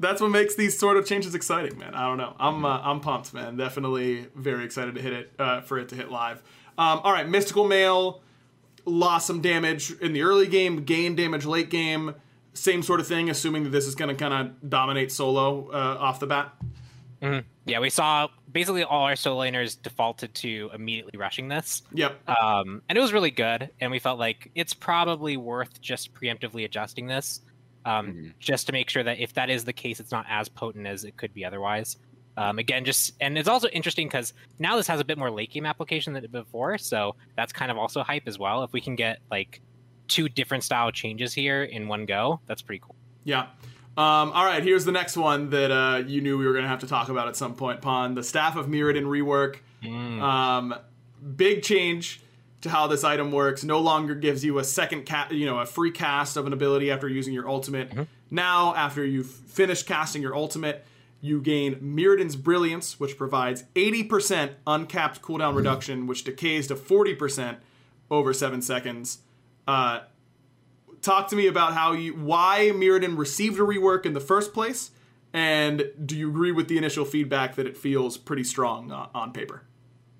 Speaker 1: that's what makes these sort of changes exciting, man. I don't know. I'm uh, I'm pumped, man. Definitely very excited to hit it uh, for it to hit live. Um, all right, mystical mail lost some damage in the early game, gained damage late game. Same sort of thing, assuming that this is going to kind of dominate solo uh, off the bat.
Speaker 2: Yeah, we saw basically all our solo laners defaulted to immediately rushing this.
Speaker 1: Yep.
Speaker 2: um, and it was really good. And we felt like it's probably worth just preemptively adjusting this, um, just to make sure that if that is the case, it's not as potent as it could be otherwise. Um, again, just and it's also interesting because now this has a bit more late game application than it did before, so that's kind of also hype as well. If we can get like two different style changes here in one go, that's pretty cool.
Speaker 1: Yeah. Um, all right, here's the next one that uh, you knew we were going to have to talk about at some point, Pon. The Staff of Myrddin rework. Um, big change to how this item works. No longer gives you a second cast, you know, a free cast of an ability after using your ultimate. Now, after you've finished casting your ultimate, you gain Myrddin's Brilliance, which provides 80% uncapped cooldown reduction, which decays to 40% over seven seconds. Uh, talk to me about how you why Myrddin received a rework in the first place, and do you agree with the initial feedback that it feels pretty strong uh, on paper?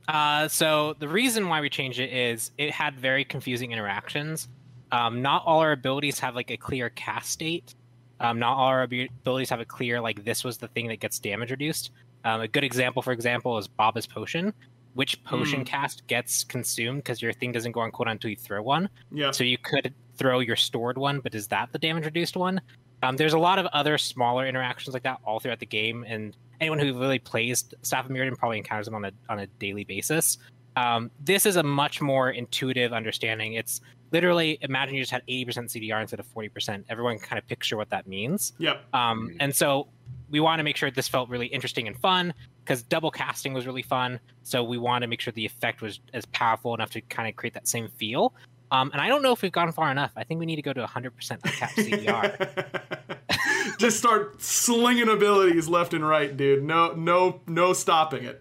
Speaker 2: Uh, so the reason why we changed it is it had very confusing interactions. Um, not all our abilities have like a clear cast state. Um, not all our abilities have a clear like this was the thing that gets damage reduced. Um, a good example, for example, is Baba's potion. Which potion cast gets consumed because your thing doesn't go on cooldown until you throw one.
Speaker 1: Yeah.
Speaker 2: So you could throw your stored one, but is that the damage reduced one? Um, there's a lot of other smaller interactions like that all throughout the game, and anyone who really plays Staff of Myrddin probably encounters them on a on a daily basis. Um, this is a much more intuitive understanding. It's literally imagine you just had 80% CDR instead of 40%. Everyone can kind of picture what that means.
Speaker 1: Yep.
Speaker 2: Um, and so we want to make sure this felt really interesting and fun because double casting was really fun. So we wanted to make sure the effect was as powerful enough to kind of create that same feel. Um, and I don't know if we've gone far enough. I think we need to go to 100% uncapped CDR.
Speaker 1: Just start slinging abilities left and right, dude. No, no, no stopping it.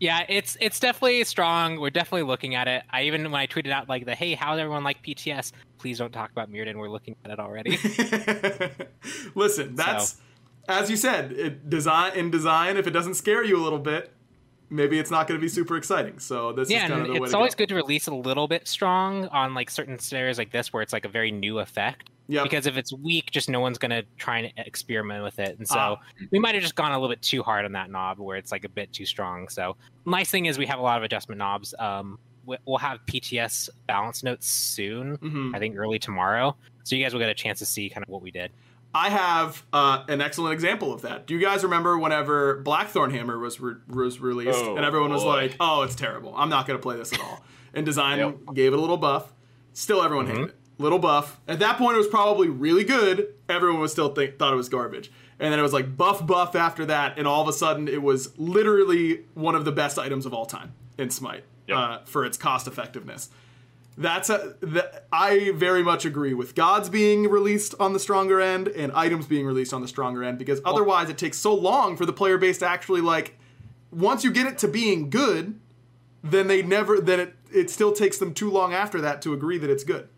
Speaker 2: yeah, it's it's definitely strong. We're definitely looking at it. I even when I tweeted out like the hey, how's everyone like PTS? Please don't talk about Myrddin. We're looking at it already. *laughs*
Speaker 1: Listen, that's as you said, it design in design, if it doesn't scare you a little bit, maybe it's not going to be super exciting. So this
Speaker 2: yeah,
Speaker 1: is kind of the
Speaker 2: it's always
Speaker 1: go.
Speaker 2: good to release a little bit strong on like certain scenarios like this where it's like a very new effect.
Speaker 1: Yep.
Speaker 2: Because if it's weak, just no one's gonna try and experiment with it, and so
Speaker 1: Ah.
Speaker 2: we might have just gone a little bit too hard on that knob where it's like a bit too strong. So nice thing is we have a lot of adjustment knobs. Um, we- we'll have PTS balance notes soon.
Speaker 1: Mhm.
Speaker 2: I think early tomorrow, so you guys will get a chance to see kind of what we did.
Speaker 1: I have uh, an excellent example of that. Do you guys remember whenever Blackthorn Hammer was re- was released
Speaker 3: Oh,
Speaker 1: and everyone was
Speaker 3: boy.
Speaker 1: like, "Oh, it's terrible. I'm not going to play this at all." And design
Speaker 3: Yep.
Speaker 1: gave it a little buff. Still, everyone
Speaker 2: Mm-hmm.
Speaker 1: hated it. Little buff. At that point, it was probably really good. Everyone was still think, thought it was garbage. And then it was like buff buff after that, and all of a sudden, it was literally one of the best items of all time in Smite
Speaker 3: Yep.
Speaker 1: uh, for its cost effectiveness. That's a that I very much agree with gods being released on the stronger end and items being released on the stronger end because otherwise it takes so long for the player base to actually like once you get it to being good, then they never then it it still takes them too long after that to agree that it's good.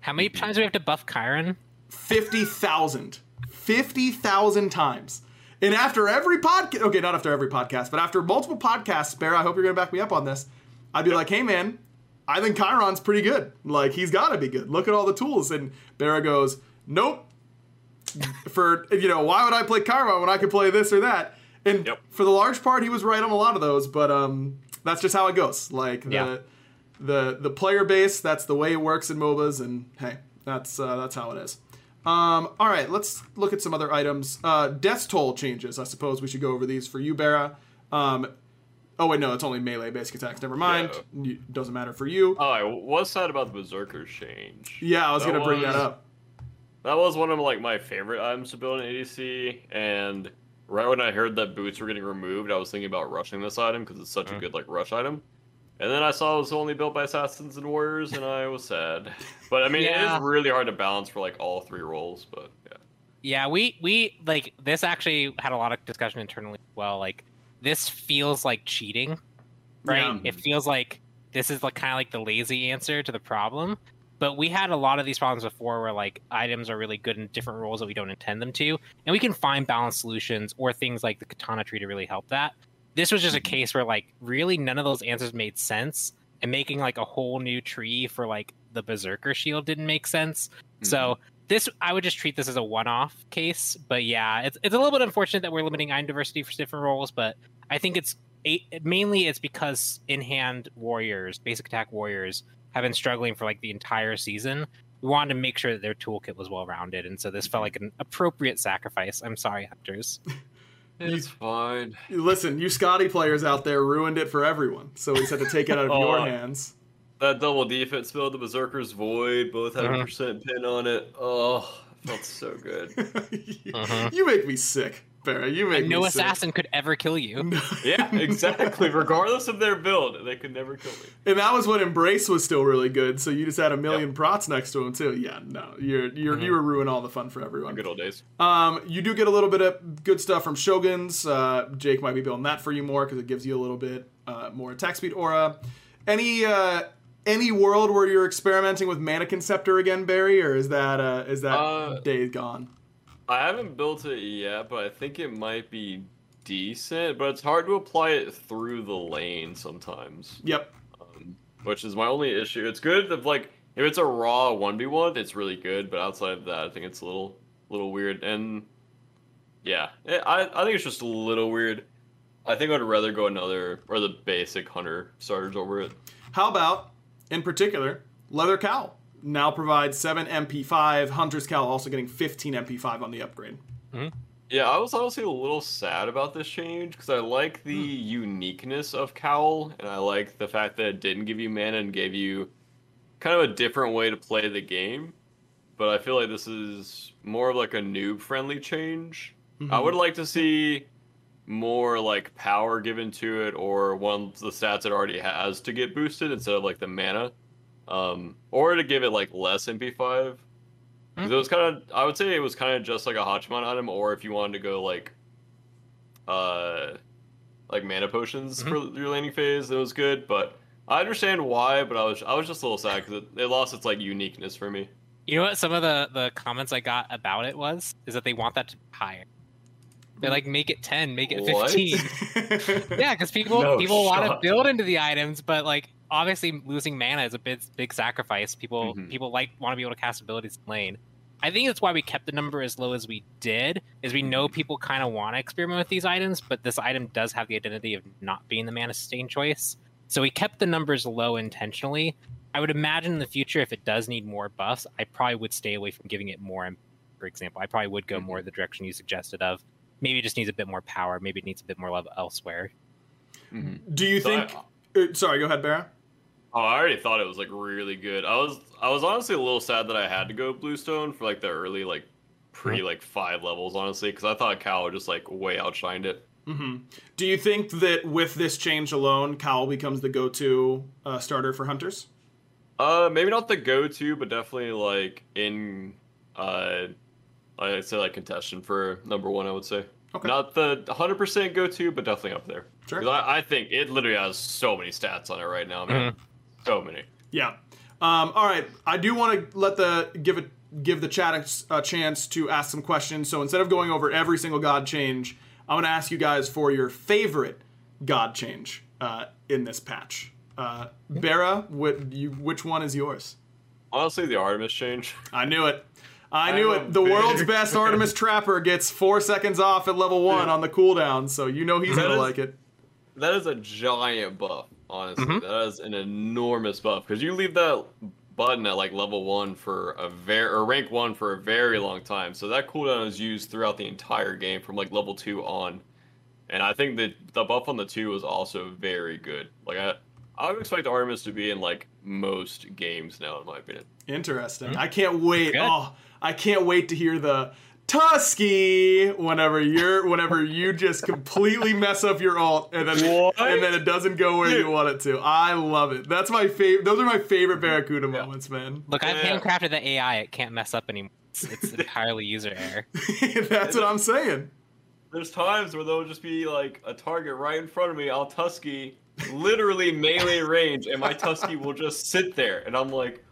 Speaker 2: How many mm-hmm. times do we have to buff Chiron?
Speaker 1: 50,000. 50,000 times. And after every podcast, okay, not after every podcast, but after multiple podcasts, Bear, I hope you're going to back me up on this. I'd be like, hey, man, I think Chiron's pretty good. Like, he's got to be good. Look at all the tools. And Barra goes, nope. For, you know, why would I play Chiron when I could play this or that? And
Speaker 3: Yep.
Speaker 1: for the large part, he was right on a lot of those, but um, that's just how it goes. Like, the,
Speaker 2: Yeah.
Speaker 1: the the player base, that's the way it works in MOBAs, and hey, that's uh, that's how it is. Um, all right, let's look at some other items. Uh, Death's Toll changes. I suppose we should go over these for you, Barra. Um, oh wait, no, it's only melee basic attacks. Never mind. You- Doesn't matter for you.
Speaker 3: Oh, I was sad about the Berserker's change.
Speaker 1: yeah, I was
Speaker 3: that
Speaker 1: gonna bring that up.
Speaker 3: That was one of like my favorite items to build in ADC, and right when I heard that boots were getting removed, I was thinking about rushing this item because it's such a mm. good like rush item. And then I saw it was only built by assassins and warriors, and I was sad. *laughs* But I mean, it
Speaker 2: Yeah.
Speaker 3: is really hard to balance for like all three roles. But yeah,
Speaker 2: Yeah, we we like this actually had a lot of discussion internally as well. Like this feels like cheating, right?
Speaker 1: Yeah.
Speaker 2: It feels like this is like kind of like the lazy answer to the problem. But we had a lot of these problems before where like items are really good in different roles that we don't intend them to, and we can find balanced solutions or things like the katana tree to really help that. This was just a mm-hmm. case where like really none of those answers made sense, and making like a whole new tree for like the berserker shield didn't make sense. So mm-hmm. this I would just treat this as a one-off case, but yeah, it's it's a little bit unfortunate that we're limiting item diversity for different roles, but I think it's a, mainly it's because in-hand warriors, basic attack warriors, have been struggling for like the entire season. We wanted to make sure that their toolkit was well-rounded, and so this felt like an appropriate sacrifice. I'm sorry, hunters.
Speaker 3: it's fine.
Speaker 1: Listen, you Skadi players out there ruined it for everyone, so we had to take it out of *laughs*
Speaker 3: Oh.
Speaker 1: your hands.
Speaker 3: That double defense build, the Berserker's Void, both had a
Speaker 2: Mhm.
Speaker 3: percent pin on it. Oh, felt so good. *laughs*
Speaker 1: you,
Speaker 2: Uh-huh.
Speaker 1: you make me sick, Barra. You make
Speaker 2: And
Speaker 1: me
Speaker 2: no
Speaker 1: sick.
Speaker 2: assassin could ever kill you. *laughs*
Speaker 3: yeah, exactly. Regardless of their build, they could never kill me.
Speaker 1: And that was when Embrace was still really good, so you just had a million prots next to him too. Yeah, no, you're you're you were ruining all the fun for everyone.
Speaker 3: Good old days.
Speaker 1: Um, you do get a little bit of good stuff from Shoguns. Uh, Jake might be building that for you more because it gives you a little bit uh, more attack speed aura. Any uh, any world where you're experimenting with Manikin Scepter again, Barry, or is that uh, is that
Speaker 3: Uh,
Speaker 1: day gone?
Speaker 3: I haven't built it yet, but I think it might be decent. But it's hard to apply it through the lane sometimes,
Speaker 1: Yep.
Speaker 3: um, which is my only issue. It's good if like if it's a raw one v one, it's really good. But outside of that, I think it's a little little weird. And yeah, it, I I think it's just a little weird. I think I'd rather go another or the basic hunter starters over it.
Speaker 1: How about, in particular, Leather Cowl now provides seven MP5. Hunter's Cowl also getting 15 MP5 on the upgrade. Mm-hmm.
Speaker 3: Yeah, I was honestly a little sad about this change because I like the hmm. uniqueness of Cowl, and I like the fact that it didn't give you mana and gave you kind of a different way to play the game. But I feel like this is more of like a noob friendly change. I mm-hmm. would like to see more like power given to it or one of the stats it already has to get boosted instead of like the mana. Um, or to give it like less MP5. Because it was kind of, I would say it was kind of just like a Hachiman item, or if you wanted to go like, uh, like mana potions for your laning phase, it was good. But I understand why, but I was I was just a little sad because it, it lost its like uniqueness for me.
Speaker 2: You know what? Some of the the comments I got about it was is that they want that to be higher. They like make it ten, make it
Speaker 3: What?
Speaker 2: fifteen. *laughs* yeah, because people
Speaker 3: No
Speaker 2: people want to build into the items, but like obviously losing mana is a big big sacrifice. People
Speaker 3: Mhm.
Speaker 2: people like want to be able to cast abilities in lane. I think that's why we kept the number as low as we did, is we know people kind of want to experiment with these items, but this item does have the identity of not being the mana sustain choice. So we kept the numbers low intentionally. I would imagine in the future, if it does need more buffs, I probably would stay away from giving it more. For example, I probably would go more the direction you suggested of. Maybe it just needs a bit more power. Maybe it needs a bit more love elsewhere.
Speaker 3: Mhm.
Speaker 1: Do you
Speaker 3: So
Speaker 1: think?
Speaker 3: I-
Speaker 1: uh, sorry, go ahead, Barra.
Speaker 3: Oh, I already thought it was like really good. I was I was honestly a little sad that I had to go Bluestone for like the early like pre like five levels honestly because I thought Cowl just like way outshined it.
Speaker 1: hmm Do you think that with this change alone, Cowl becomes the go-to uh, starter for hunters?
Speaker 3: Uh, maybe not the go-to, but definitely like in uh, I'd say like contention for number one. I would say
Speaker 1: Okay.
Speaker 3: not the 100% go-to, but definitely up there.
Speaker 1: Sure.
Speaker 3: 'Cause I, I think it literally has so many stats on it right now, man. So many.
Speaker 1: Yeah. Um, all right. I do want to let the give it give the chat a chance to ask some questions. So instead of going over every single god change, I'm going to ask you guys for your favorite god change uh, in this patch. Uh, Barra, what, you, which one is yours?
Speaker 3: Honestly, the Artemis change.
Speaker 1: I knew it. I knew it. The
Speaker 3: big
Speaker 1: world's *laughs* best Artemis Trapper gets four seconds off at level one
Speaker 3: Yeah.
Speaker 1: on the cooldown, so you know he's
Speaker 3: That
Speaker 1: gonna
Speaker 3: is-
Speaker 1: like it.
Speaker 3: That is a giant buff, honestly.
Speaker 2: Mhm.
Speaker 3: That is an enormous buff because you leave that button at like level one for a very or rank one for a very long time. So that cooldown is used throughout the entire game from like level two on. And I think that the buff on the two was also very good. Like I, I would expect Artemis to be in like most games now, in my opinion.
Speaker 1: Interesting. Hmm? I can't wait.
Speaker 2: Good.
Speaker 1: Oh, I can't wait to hear the Tusky whenever you're whenever you just completely mess up your alt and then
Speaker 3: What?
Speaker 1: and then it doesn't go where you want it to. I love it. That's my favorite. Those are my favorite Barracuda
Speaker 3: Yeah.
Speaker 1: moments, man.
Speaker 2: Look, I've
Speaker 3: Yeah.
Speaker 2: handcrafted the AI. It can't mess up anymore. It's, it's *laughs* entirely user error. *laughs*
Speaker 1: That's what I'm saying.
Speaker 3: There's times where there'll just be like a target right in front of me. I'll Tusky literally melee range, and my Tusky will just sit there, and I'm like,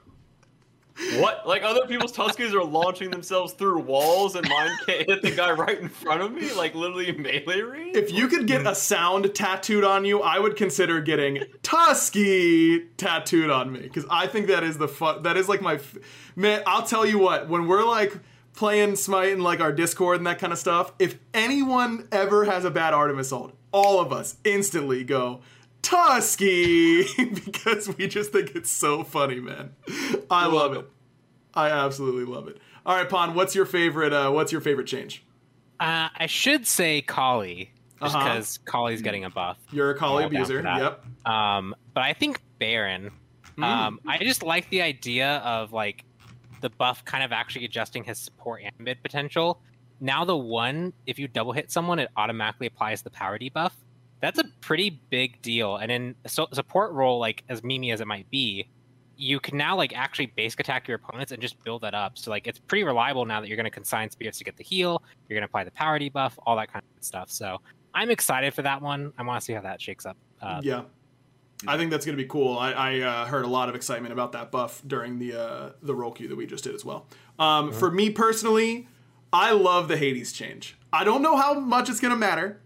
Speaker 3: what? Like other people's Tuskies are launching themselves through walls, and mine can't hit the guy right in front of me, like literally melee range.
Speaker 1: If you could get a sound tattooed on you, I would consider getting Tusky tattooed on me because I think that is the fun. That is like my f- man. I'll tell you what. When we're like playing Smite and like our Discord and that kind of stuff, if anyone ever has a bad Artemis ult, all of us instantly go Tusky *laughs* because we just think it's so funny, man. I love it. I absolutely love it. All right, Pon, what's your favorite? Uh, what's your favorite change?
Speaker 2: Uh, I should say Kali, just
Speaker 1: Uh-huh.
Speaker 2: because Kali's getting a buff.
Speaker 1: You're a Kali abuser. Yep.
Speaker 2: Um, but I think Baron.
Speaker 1: Mm.
Speaker 2: Um, I just like the idea of like the buff kind of actually adjusting his support and mid potential. Now the one, if you double hit someone, it automatically applies the power debuff. That's a pretty big deal. And in so- support role, like as memey as it might be, you can now like actually basic attack your opponents and just build that up. So like it's pretty reliable now that you're going to consign spirits to get the heal. You're going to apply the power debuff, all that kind of stuff. So I'm excited for that one. I want to see how that shakes up. Uh,
Speaker 1: yeah. I think that's going to be cool. I, I uh, heard a lot of excitement about that buff during the uh, the roll queue that we just did as well. Um, For me personally, I love the Hades change. I don't know how much it's going to matter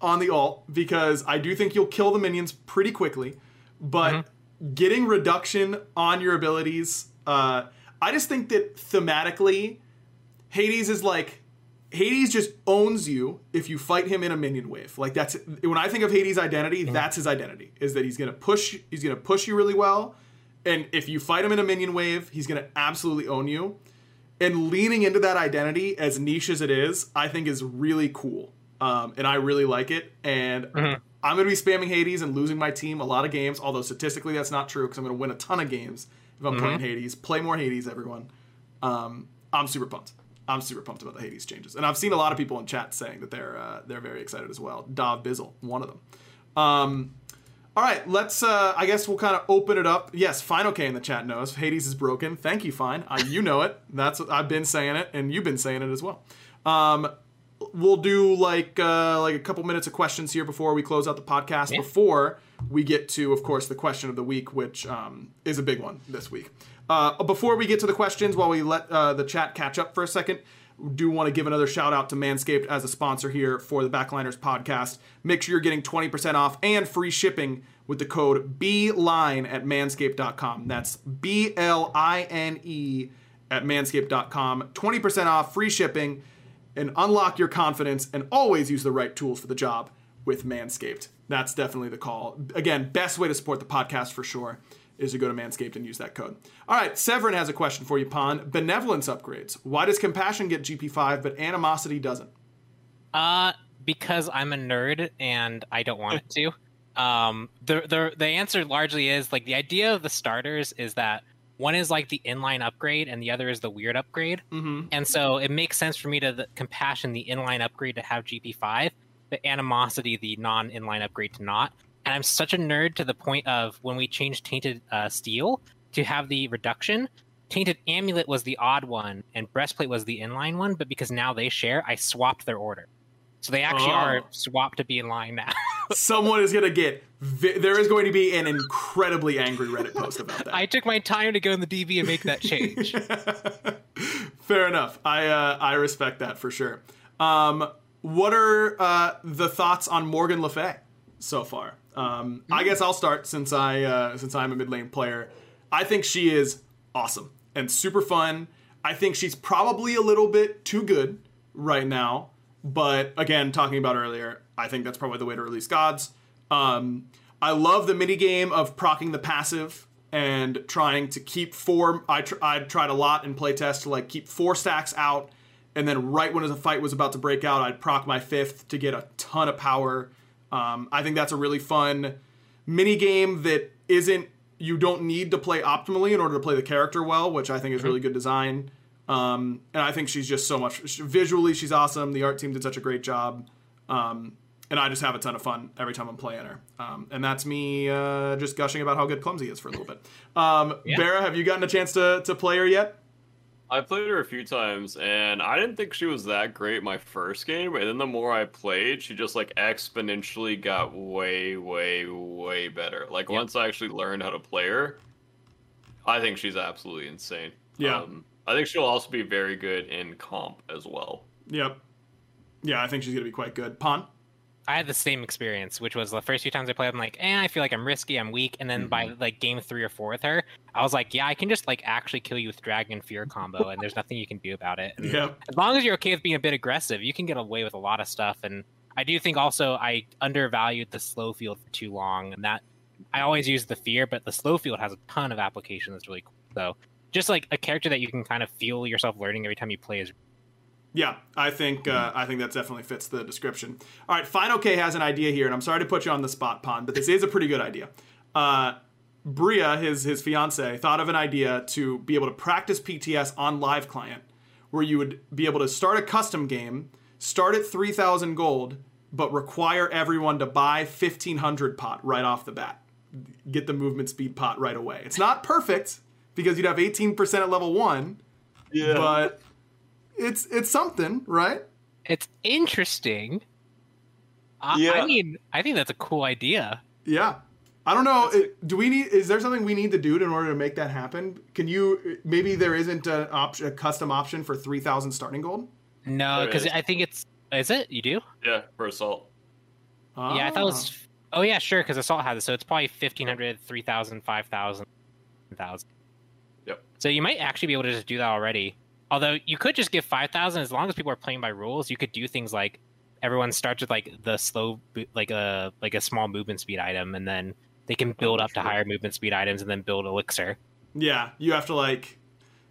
Speaker 1: on the alt because I do think you'll kill the minions pretty quickly, but getting reduction on your abilities, uh, I just think that thematically, Hades is like Hades just owns you if you fight him in a minion wave. Like that's when I think of Hades' identity, that's his identity. Is that he's gonna push he's gonna push you really well. And if you fight him in a minion wave, he's gonna absolutely own you. And leaning into that identity, as niche as it is, I think is really cool. Um, and I really like it. And I'm gonna be spamming Hades and losing my team a lot of games, although statistically that's not true because I'm gonna win a ton of games if I'm playing Hades. Play more Hades, everyone. Um, I'm super pumped. I'm super pumped about the Hades changes, and I've seen a lot of people in chat saying that they're uh, they're very excited as well. Dav Bizzle, one of them. Um, all right, let's. Uh, I guess we'll kind of open it up. Yes, Fine OK in the chat knows Hades is broken. Thank you, Fine. Uh, you know it. That's what I've been saying it, and you've been saying it as well. Um, we'll do like uh, like a couple minutes of questions here before we close out the podcast.
Speaker 2: Yeah.
Speaker 1: Before we get to, of course, the question of the week, which um, is a big one this week. Uh, before we get to the questions, while we let uh, the chat catch up for a second, do want to give another shout out to Manscaped as a sponsor here for the Backliners podcast. Make sure you're getting 20% off and free shipping with the code BLINE at manscaped.com. That's B L I N E at manscaped.com. 20% off, free shipping, and unlock your confidence and always use the right tools for the job with Manscaped. That's definitely the call. Again, best way to support the podcast for sure is to go to Manscaped and use that code. All right, Severin has a question for you, Pon. Benevolence upgrades. Why does Compassion get GP5 but Animosity doesn't?
Speaker 2: Uh, because I'm a nerd and I don't want it to. Um, the the the answer largely is like the idea of the starters is that one is like the inline upgrade and the other is the weird upgrade.
Speaker 1: Mm-hmm.
Speaker 2: And so it makes sense for me to the, compassion the inline upgrade to have GP5, the animosity the non inline upgrade to not. And I'm such a nerd to the point of when we changed tainted uh, steel to have the reduction. Tainted amulet was the odd one, and breastplate was the inline one. But because now they share, I swapped their order. So they actually
Speaker 1: Oh.
Speaker 2: are swapped to be in line now. *laughs*
Speaker 1: Someone is going to get. Vi- there is going to be an incredibly angry Reddit post about that.
Speaker 2: I took my time to go in the DB and make that change. *laughs*
Speaker 1: Fair enough. I uh, I respect that for sure. Um, what are uh, the thoughts on Morgan Le Fay so far? Um, I guess I'll start since I uh, since I'm a mid lane player. I think she is awesome and super fun. I think she's probably a little bit too good right now, but again, talking about earlier, I think that's probably the way to release gods. Um, I love the mini game of procking the passive and trying to keep four. I tr- I tried a lot in playtest to like keep four stacks out, and then right when the fight was about to break out, I'd proc my fifth to get a ton of power. Um, I think that's a really fun mini game that isn't. You don't need to play optimally in order to play the character well, which I think is really good design. Um, and I think she's just so much visually. She's awesome. The art team did such a great job. Um, and I just have a ton of fun every time I'm playing her. Um, and that's me uh, just gushing about how good Clumsy is for a little bit. Um,
Speaker 2: Yeah.
Speaker 1: Barra, have you gotten a chance to, to play her yet?
Speaker 3: I played her a few times, and I didn't think she was that great my first game. And then the more I played, she just like exponentially got way, way, way better. Like
Speaker 2: Yep.
Speaker 3: once I actually learned how to play her, I think she's absolutely insane.
Speaker 1: Yeah.
Speaker 3: Um, I think she'll also be very good in comp as well.
Speaker 1: Yep. Yeah, I think she's going to be quite good. Pon?
Speaker 2: I had the same experience, which was the first few times I played, I'm like, eh, I feel like I'm risky, I'm weak, and then by like game three or four with her, I was like, yeah, I can just like actually kill you with Dragon Fear combo, and there's nothing you can do about it. And *laughs*
Speaker 1: Yep.
Speaker 2: as long as you're okay with being a bit aggressive, you can get away with a lot of stuff. And I do think also I undervalued the slow field for too long, and that I always use the fear, but the slow field has a ton of application that's really cool. So just like a character that you can kind of feel yourself learning every time you play is
Speaker 1: Yeah, I think uh, I think that definitely fits the description. All right, Final K has an idea here, and I'm sorry to put you on the spot, Pon, but this is a pretty good idea. Uh, Bria, his his fiance, thought of an idea to be able to practice PTS on live client, where you would be able to start a custom game, start at 3,000 gold, but require everyone to buy 1,500 pot right off the bat. Get the movement speed pot right away. It's not perfect because you'd have 18% at level one,
Speaker 3: Yeah.
Speaker 1: but it's it's something, right?
Speaker 2: it's interesting. I,
Speaker 3: Yeah.
Speaker 2: I mean, I think that's a cool idea.
Speaker 1: Yeah. I don't know. it- do we need? Is there something we need to do in order to make that happen? Can you? Maybe there isn't an option, a custom option for three thousand starting gold.
Speaker 2: No, because. I think it's is it you do?
Speaker 3: yeah, for assault.
Speaker 2: Yeah, I thought it was. Ah. Oh yeah, sure. Because Assault has it, so it's probably 1500, 3000, 5000, 1000.
Speaker 3: Yep.
Speaker 2: So you might actually be able to just do that already. Although you could just give five thousand as long as people are playing by rules. You could do things like everyone starts with like the slow, like a like a small movement speed item, and then they can build oh, up to higher movement speed items, and then build elixir.
Speaker 1: Yeah, you have to like.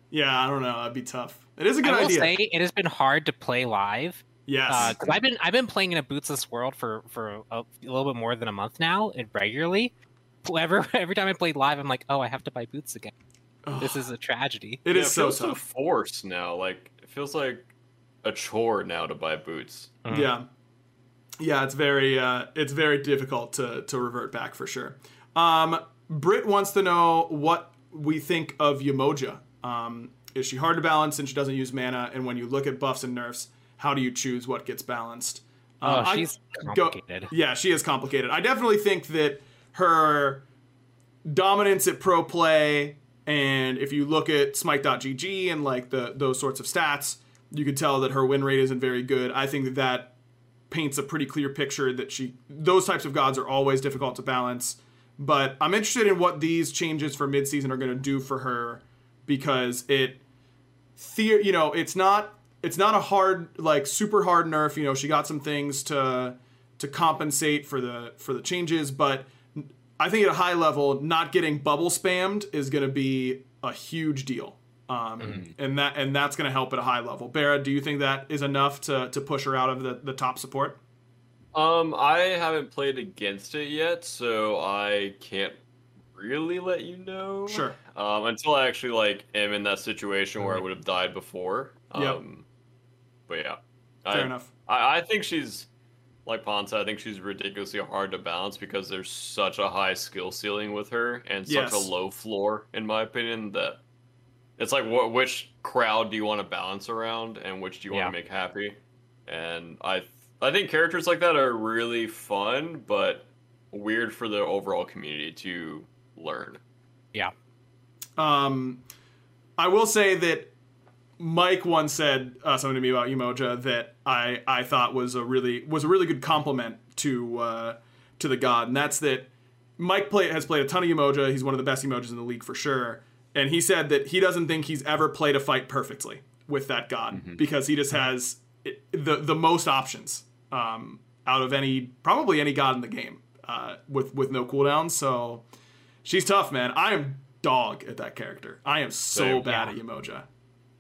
Speaker 1: Yeah, I don't know. That'd be tough. It is a good
Speaker 2: I will
Speaker 1: idea.
Speaker 2: say it has been hard to play live
Speaker 1: yes.
Speaker 2: Uh, because I've been I've been playing in a bootsless world for for a, a little bit more than a month now, and regularly. Every *laughs* every time I played live, I'm like, oh, I have to buy boots again.
Speaker 1: Ugh,
Speaker 2: This is a tragedy.
Speaker 1: it
Speaker 3: Yeah,
Speaker 1: is so
Speaker 3: feels so
Speaker 1: tough.
Speaker 3: forced now. Like it feels like a chore now to buy boots.
Speaker 2: Mhm.
Speaker 1: Yeah. Yeah, it's very uh, it's very difficult to to revert back for sure. Um, Britt wants to know what we think of Yemoja. Um, is she hard to balance and she doesn't use mana? And when you look at buffs and nerfs, how do you choose what gets balanced?
Speaker 2: Oh,
Speaker 1: I-
Speaker 2: she's
Speaker 1: go-
Speaker 2: complicated.
Speaker 1: yeah, she is complicated. I definitely think that her dominance at pro play, and if you look at smite.gg and like the those sorts of stats, you could tell that her win rate isn't very good. I think that that paints a pretty clear picture that she those types of gods are always difficult to balance. But I'm interested in what these changes for midseason are going to do for her because it, the, you know, it's not it's not a hard like super hard nerf. You know, she got some things to to compensate for the for the changes, but I think at a high level, not getting bubble spammed is going to be a huge deal. Um, mm-hmm. and that and that's going to help at a high level. Barra, do you think that is enough to to push her out of the, the top support?
Speaker 3: Um, I haven't played against it yet, so I can't really let you know.
Speaker 1: Sure.
Speaker 3: Um, until I actually like am in that situation where I would have died before. Um, yep. But yeah.
Speaker 1: Fair
Speaker 3: I,
Speaker 1: enough.
Speaker 3: I, I think she's like Ponta. I think she's ridiculously hard to balance because there's such a high skill ceiling with her and such yes. a low floor, in my opinion, that it's like what which crowd do you want to balance around and which do you want to make happy and i i think characters like that are really fun but weird for the overall community to learn
Speaker 2: yeah
Speaker 1: um i will say that mike once said uh, something to me about Yemoja that i i thought was a really was a really good compliment to uh to the god and that's that mike play, has played a ton of Yemoja he's one of the best emojis in the league for sure and he said that he doesn't think he's ever played a fight perfectly with that god mm-hmm. because he just has the the most options um, out of any probably any god in the game uh, with with no cooldowns. So she's tough, man. I am dog at that character. I am so Same. bad yeah. at Yemoja.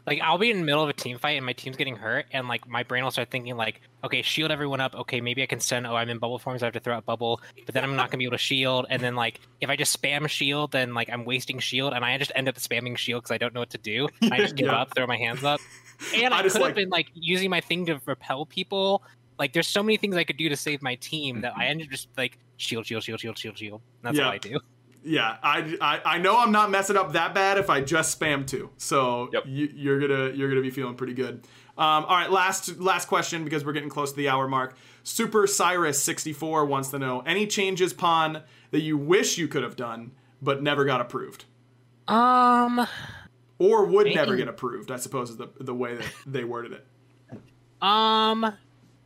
Speaker 2: Like I'll be in the middle of a team fight and my team's getting hurt, and like my brain will start thinking like, okay, shield everyone up. Okay, maybe I can send. Oh, I'm in bubble forms. I have to throw out bubble, but then I'm not gonna be able to shield. And then like if I just spam shield, then like I'm wasting shield, and I just end up spamming shield because I don't know what to do. I just *laughs* give yeah. up, throw my hands up, *laughs* and I, I could have like... been like using my thing to repel people. Like there's so many things I could do to save my team that I *clears throat* ended up just like shield, shield, shield, shield, shield, shield. That's yeah. all I do
Speaker 1: yeah, I, I, I know I'm not messing up that bad if I just spam two. So yep. you, are gonna you're gonna be feeling pretty good. Um, all right, last last question because we're getting close to the hour mark. Super Cyrus 64 wants to know any changes Pon that you wish you could have done but never got approved.
Speaker 2: Um,
Speaker 1: or would maybe. never get approved. I suppose is the the way that they worded it.
Speaker 2: Um,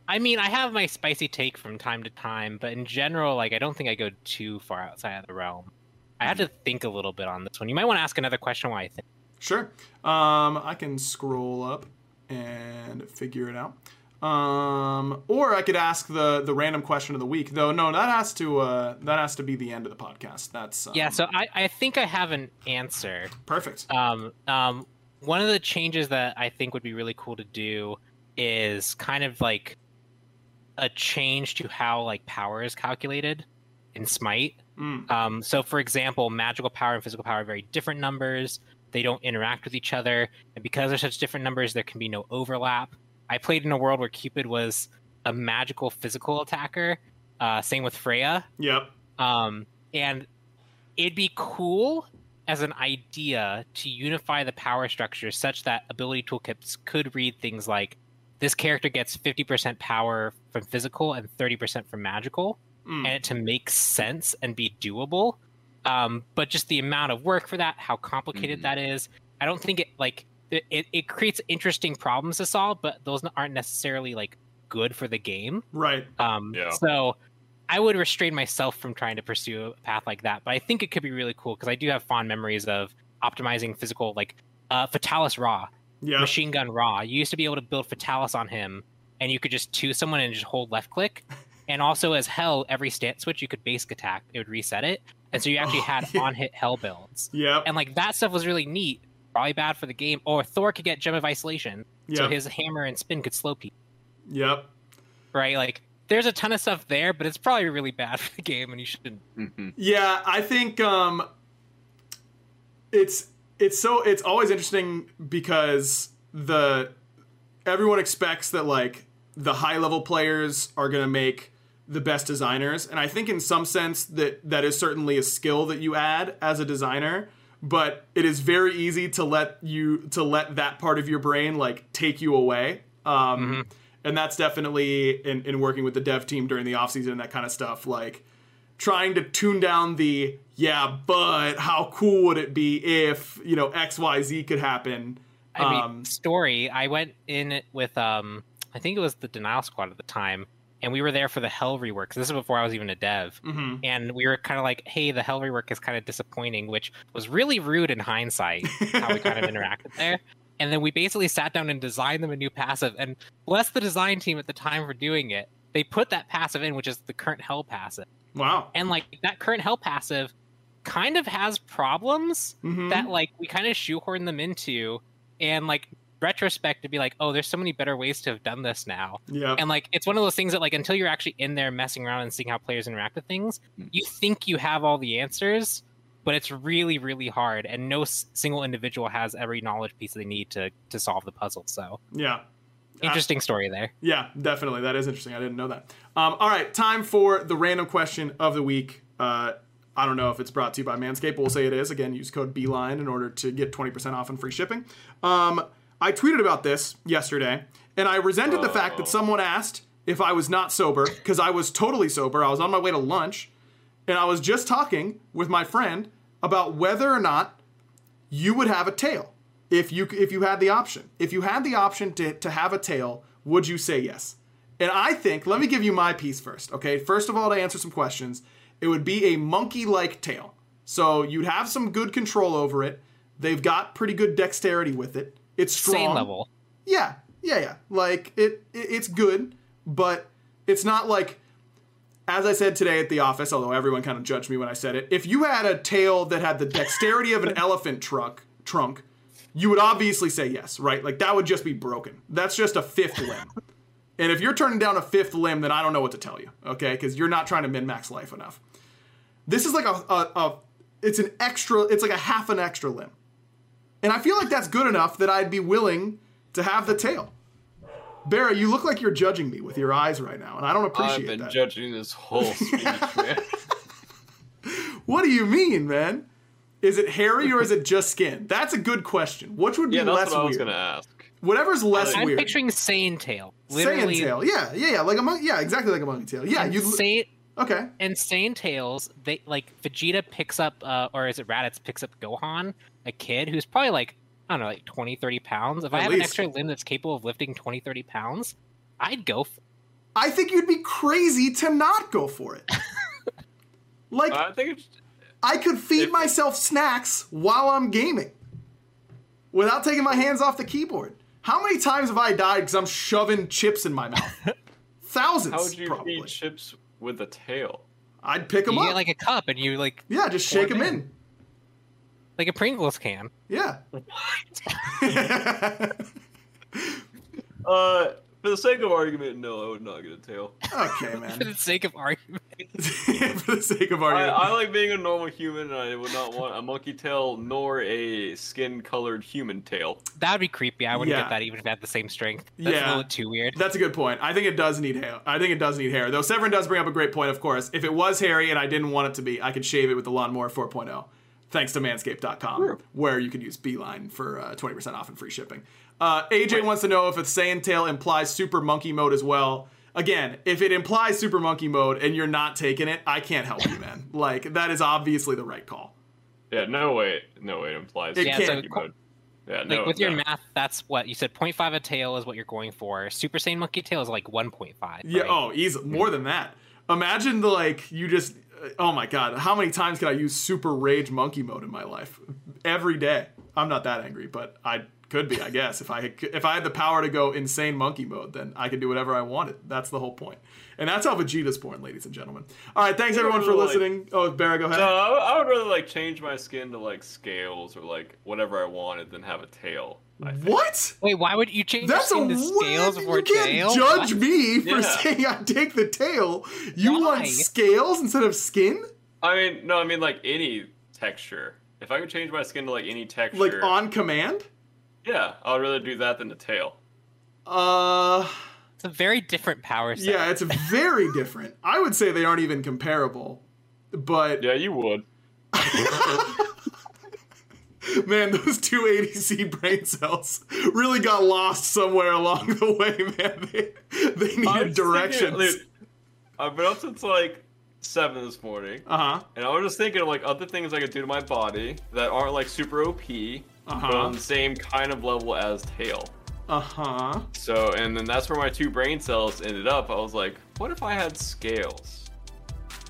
Speaker 2: I mean, I have my spicy take from time to time, but in general, like I don't think I go too far outside of the realm. I had to think a little bit on this one. You might want to ask another question while I think.
Speaker 1: Sure. Um, I can scroll up and figure it out. Um, or I could ask the the random question of the week. Though no, that has to uh, that has to be the end of the podcast. That's um,
Speaker 2: yeah. So I, I think I have an answer.
Speaker 1: Perfect.
Speaker 2: Um, um, one of the changes that I think would be really cool to do is kind of like a change to how like power is calculated in Smite. Mm. Um, so, for example, magical power and physical power are very different numbers. They don't interact with each other, and because they're such different numbers, there can be no overlap. I played in a world where Cupid was a magical physical attacker. Uh, same with Freya.
Speaker 1: Yep.
Speaker 2: Um, and it'd be cool as an idea to unify the power structure such that ability toolkits could read things like this character gets 50% power from physical and 30% from magical mm. and it to make sense and be doable. Um, but just the amount of work for that, how complicated mm. that is, I don't think it like it, it, it creates interesting problems to solve, but those aren't necessarily like good for the game.
Speaker 1: Right.
Speaker 2: Um, yeah. So I would restrain myself from trying to pursue a path like that, but I think it could be really cool because I do have fond memories of optimizing physical, like uh, Fatalis Ra, yep. Machine Gun Ra. You used to be able to build Fatalis on him, and you could just choose someone and just hold left click, *laughs* and also as Hel, every stat switch you could basic attack, it would reset it. And so you actually oh, had *laughs* yeah. on hit Hel builds.
Speaker 1: Yeah.
Speaker 2: And like that stuff was really neat. Probably bad for the game. Or Thor could get Gem of Isolation. Yep. So his hammer and spin could slow people.
Speaker 1: Yep.
Speaker 2: Right? Like there's a ton of stuff there, but it's probably really bad for the game and you shouldn't
Speaker 1: mm-hmm. Yeah, I think um it's it's so it's always interesting because the everyone expects that like the high level players are going to make the best designers and i think in some sense that that is certainly a skill that you add as a designer but it is very easy to let you to let that part of your brain like take you away um, mm-hmm. and that's definitely in, in working with the dev team during the off season and that kind of stuff like trying to tune down the yeah but how cool would it be if you know xyz could happen
Speaker 2: I mean,
Speaker 1: Um,
Speaker 2: story. I went in with um, I think it was the Denial Squad at the time, and we were there for the Hel rework. This is before I was even a dev,
Speaker 1: hmm
Speaker 2: and we were kind of like, "Hey, the Hel rework is kind of disappointing," which was really rude in hindsight how we kind of *laughs* interacted there. And then we basically sat down and designed them a new passive, and bless the design team at the time for doing it. They put that passive in, which is the current Hel passive,
Speaker 1: Wow.
Speaker 2: and like that current Hel passive kind of has problems
Speaker 1: hmm
Speaker 2: that like we kind of shoehorn them into and like retrospect to be like oh there's so many better ways to have done this now
Speaker 1: yeah.
Speaker 2: and like it's one of those things that like until you're actually in there messing around and seeing how players interact with things
Speaker 3: Mm.
Speaker 2: you think you have all the answers but it's really really hard and no s- single individual has every knowledge piece they need to to solve the puzzle so
Speaker 1: Yeah.
Speaker 2: interesting story there
Speaker 1: Yeah, definitely. That is interesting. I didn't know that. Um, all right, time for the random question of the week. Uh, I don't know if it's brought to you by Manscaped, but we'll say it is. Again, use code BLINE in order to get 20% off and free shipping. Um, I tweeted about this yesterday, and I resented the fact that oh. someone asked if I was not sober, because I was totally sober. I was on my way to lunch, and I was just talking with my friend about whether or not you would have a tail if you if you had the option. If you had the option to, to have a tail, would you say yes? And I think, let me give you my piece first, okay? First of all, to answer some questions, it would be a monkey-like tail. So you'd have some good control over it. They've got pretty good dexterity with it. It's strong.
Speaker 2: same level
Speaker 1: Yeah, yeah, yeah. Like it, it it's good, but it's not like as I said today at the office, although everyone kind of judged me when I said it. If you had a tail that had the dexterity of an *laughs* elephant truck trunk, you would obviously say yes, right? Like that would just be broken. That's just a fifth *laughs* limb. And if you're turning down a fifth limb, then I don't know what to tell you, okay? Because you're not trying to min max life enough. This is like a, a, a, it's an extra, it's like a half an extra limb. And I feel like that's good enough that I'd be willing to have the tail. Barra, you look like you're judging me with your eyes right now, and I don't appreciate that.
Speaker 3: I've been
Speaker 1: that.
Speaker 3: judging this whole speech, *laughs* man.
Speaker 1: what do you mean, man? Is it hairy or is it just skin? That's a good question. Which would be
Speaker 3: Yeah, that's
Speaker 1: less
Speaker 3: what I was
Speaker 1: weird?
Speaker 3: gonna ask.
Speaker 1: Whatever's less
Speaker 2: i'm
Speaker 1: weird.
Speaker 2: picturing sane tail
Speaker 1: Saiyan
Speaker 2: literally
Speaker 1: tail. Yeah, yeah, yeah. Like a monkey. Yeah, exactly like a monkey tail. Yeah, you.
Speaker 2: Sane-
Speaker 1: Okay.
Speaker 2: insane tales they like vegeta picks up uh or is it raditz picks up gohan a kid who's probably like i don't know like 20 30 pounds if i
Speaker 1: At
Speaker 2: have an extra limb that's capable of lifting 20 30 pounds i'd go for
Speaker 1: I think you'd be crazy to not go for it. *laughs* like
Speaker 3: I think it's
Speaker 1: I could feed
Speaker 3: if-
Speaker 1: myself snacks while I'm gaming without taking my hands off the keyboard. How many times have I died because I'm shoving chips in my mouth? *laughs* Thousands,
Speaker 3: how would you
Speaker 1: probably.
Speaker 3: eat chips with a tail?
Speaker 1: I'd pick them
Speaker 2: you
Speaker 1: up.
Speaker 2: get like a cup and you like
Speaker 1: yeah, just shake
Speaker 2: pour
Speaker 1: them
Speaker 2: 'em
Speaker 1: in.
Speaker 2: like a pringles can
Speaker 1: Yeah. *laughs*
Speaker 3: Uh, for the sake of argument, no, I would not get a tail.
Speaker 1: okay, *laughs* man.
Speaker 2: for the sake of argument *laughs*
Speaker 1: For the sake of argument.
Speaker 3: I like being a normal human, and I would not want a monkey tail nor a skin-colored human tail.
Speaker 2: that would be creepy i wouldn't
Speaker 1: Yeah.
Speaker 2: get that even if it had the same strength that's
Speaker 1: Yeah.
Speaker 2: a little too weird
Speaker 1: That's a good point. I think it does need hair. I think it does need hair. Though Severin does bring up a great point, of course. If it was hairy and I didn't want it to be, I could shave it with the Lawnmower 4.0. Thanks to manscaped.com,
Speaker 3: True.
Speaker 1: where you can use BLINE for uh, 20% off and free shipping. Uh, AJ wants to know if a Saiyan tail implies super monkey mode as well. Again, if it implies super monkey mode and you're not taking it, I can't help you, man. Like, that is obviously the right call.
Speaker 3: Yeah, no way, no way it implies.
Speaker 1: It
Speaker 2: Yeah,
Speaker 1: can't.
Speaker 2: so
Speaker 3: monkey mode. Yeah,
Speaker 2: like
Speaker 3: no,
Speaker 2: with your
Speaker 3: no.
Speaker 2: math that's what you said 0.5 a tail is what you're going for super saiyan monkey tail is like 1.5
Speaker 1: Yeah. Oh, easy. More than that. Imagine the like you just. Oh my god! How many times can I use super rage monkey mode in my life? Every day. I'm not that angry, but I could be. I guess if I had, if I had the power to go insane monkey mode, then I could do whatever I wanted. That's the whole point. And that's how Vegeta's born, ladies and gentlemen. All right. Thanks everyone for
Speaker 3: Like-
Speaker 1: listening. Oh, Barra, go ahead.
Speaker 3: No, I, I would rather like change my skin to like scales or like whatever I wanted than have a tail.
Speaker 1: What?
Speaker 2: wait why would you change
Speaker 1: That's a
Speaker 2: your skin to scales
Speaker 1: what?
Speaker 2: before
Speaker 1: You can't
Speaker 2: tail
Speaker 1: judge
Speaker 2: What?
Speaker 1: me for
Speaker 3: Yeah. *laughs*
Speaker 1: saying I take the tail. You
Speaker 2: Why?
Speaker 1: want scales instead of skin?
Speaker 3: I mean, no, I mean like any texture. If I could change my skin to like any texture,
Speaker 1: Like on command?
Speaker 3: Yeah, I would rather do that than the tail.
Speaker 1: Uh.
Speaker 2: It's a very different power set.
Speaker 1: Yeah, it's very *laughs* different. I would say they aren't even comparable. But
Speaker 3: Yeah, you would. *laughs*
Speaker 1: man, those two ADC brain cells really got lost somewhere along the way, man. *laughs* They, they needed
Speaker 3: was
Speaker 1: directions.
Speaker 3: Thinking, dude, I've been up since like seven this morning,
Speaker 1: Uh huh.
Speaker 3: and I was just thinking of like other things I could do to my body that aren't like super OP, but
Speaker 1: Uh-huh.
Speaker 3: on the same kind of level as Tail.
Speaker 1: Uh huh.
Speaker 3: So, and then that's where my two brain cells ended up. I was like, what if I had scales?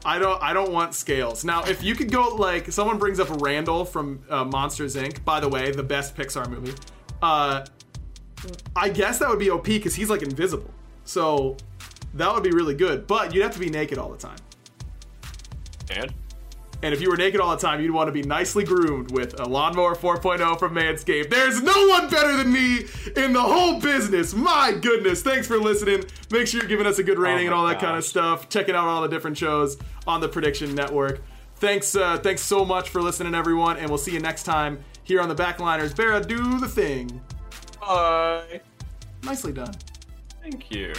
Speaker 1: I don't. I don't want scales. Now, if you could go like someone brings up Randall from uh, Monsters Inc. By the way, the best Pixar movie. Uh, I guess that would be OP because he's like invisible. So that would be really good. But you'd have to be naked all the time.
Speaker 3: And
Speaker 1: And if you were naked all the time, you'd want to be nicely groomed with a lawnmower 4.0 from Manscaped. There's no one better than me in the whole business. My goodness. Thanks for listening. Make sure you're giving us a good rating and all that kind of stuff. Checking out all the different shows on the Prediction Network. Thanks, uh, thanks so much for listening, everyone, and we'll see you next time here on the Backliners. Vera, do the thing.
Speaker 3: bye.
Speaker 1: Nicely done.
Speaker 3: Thank you.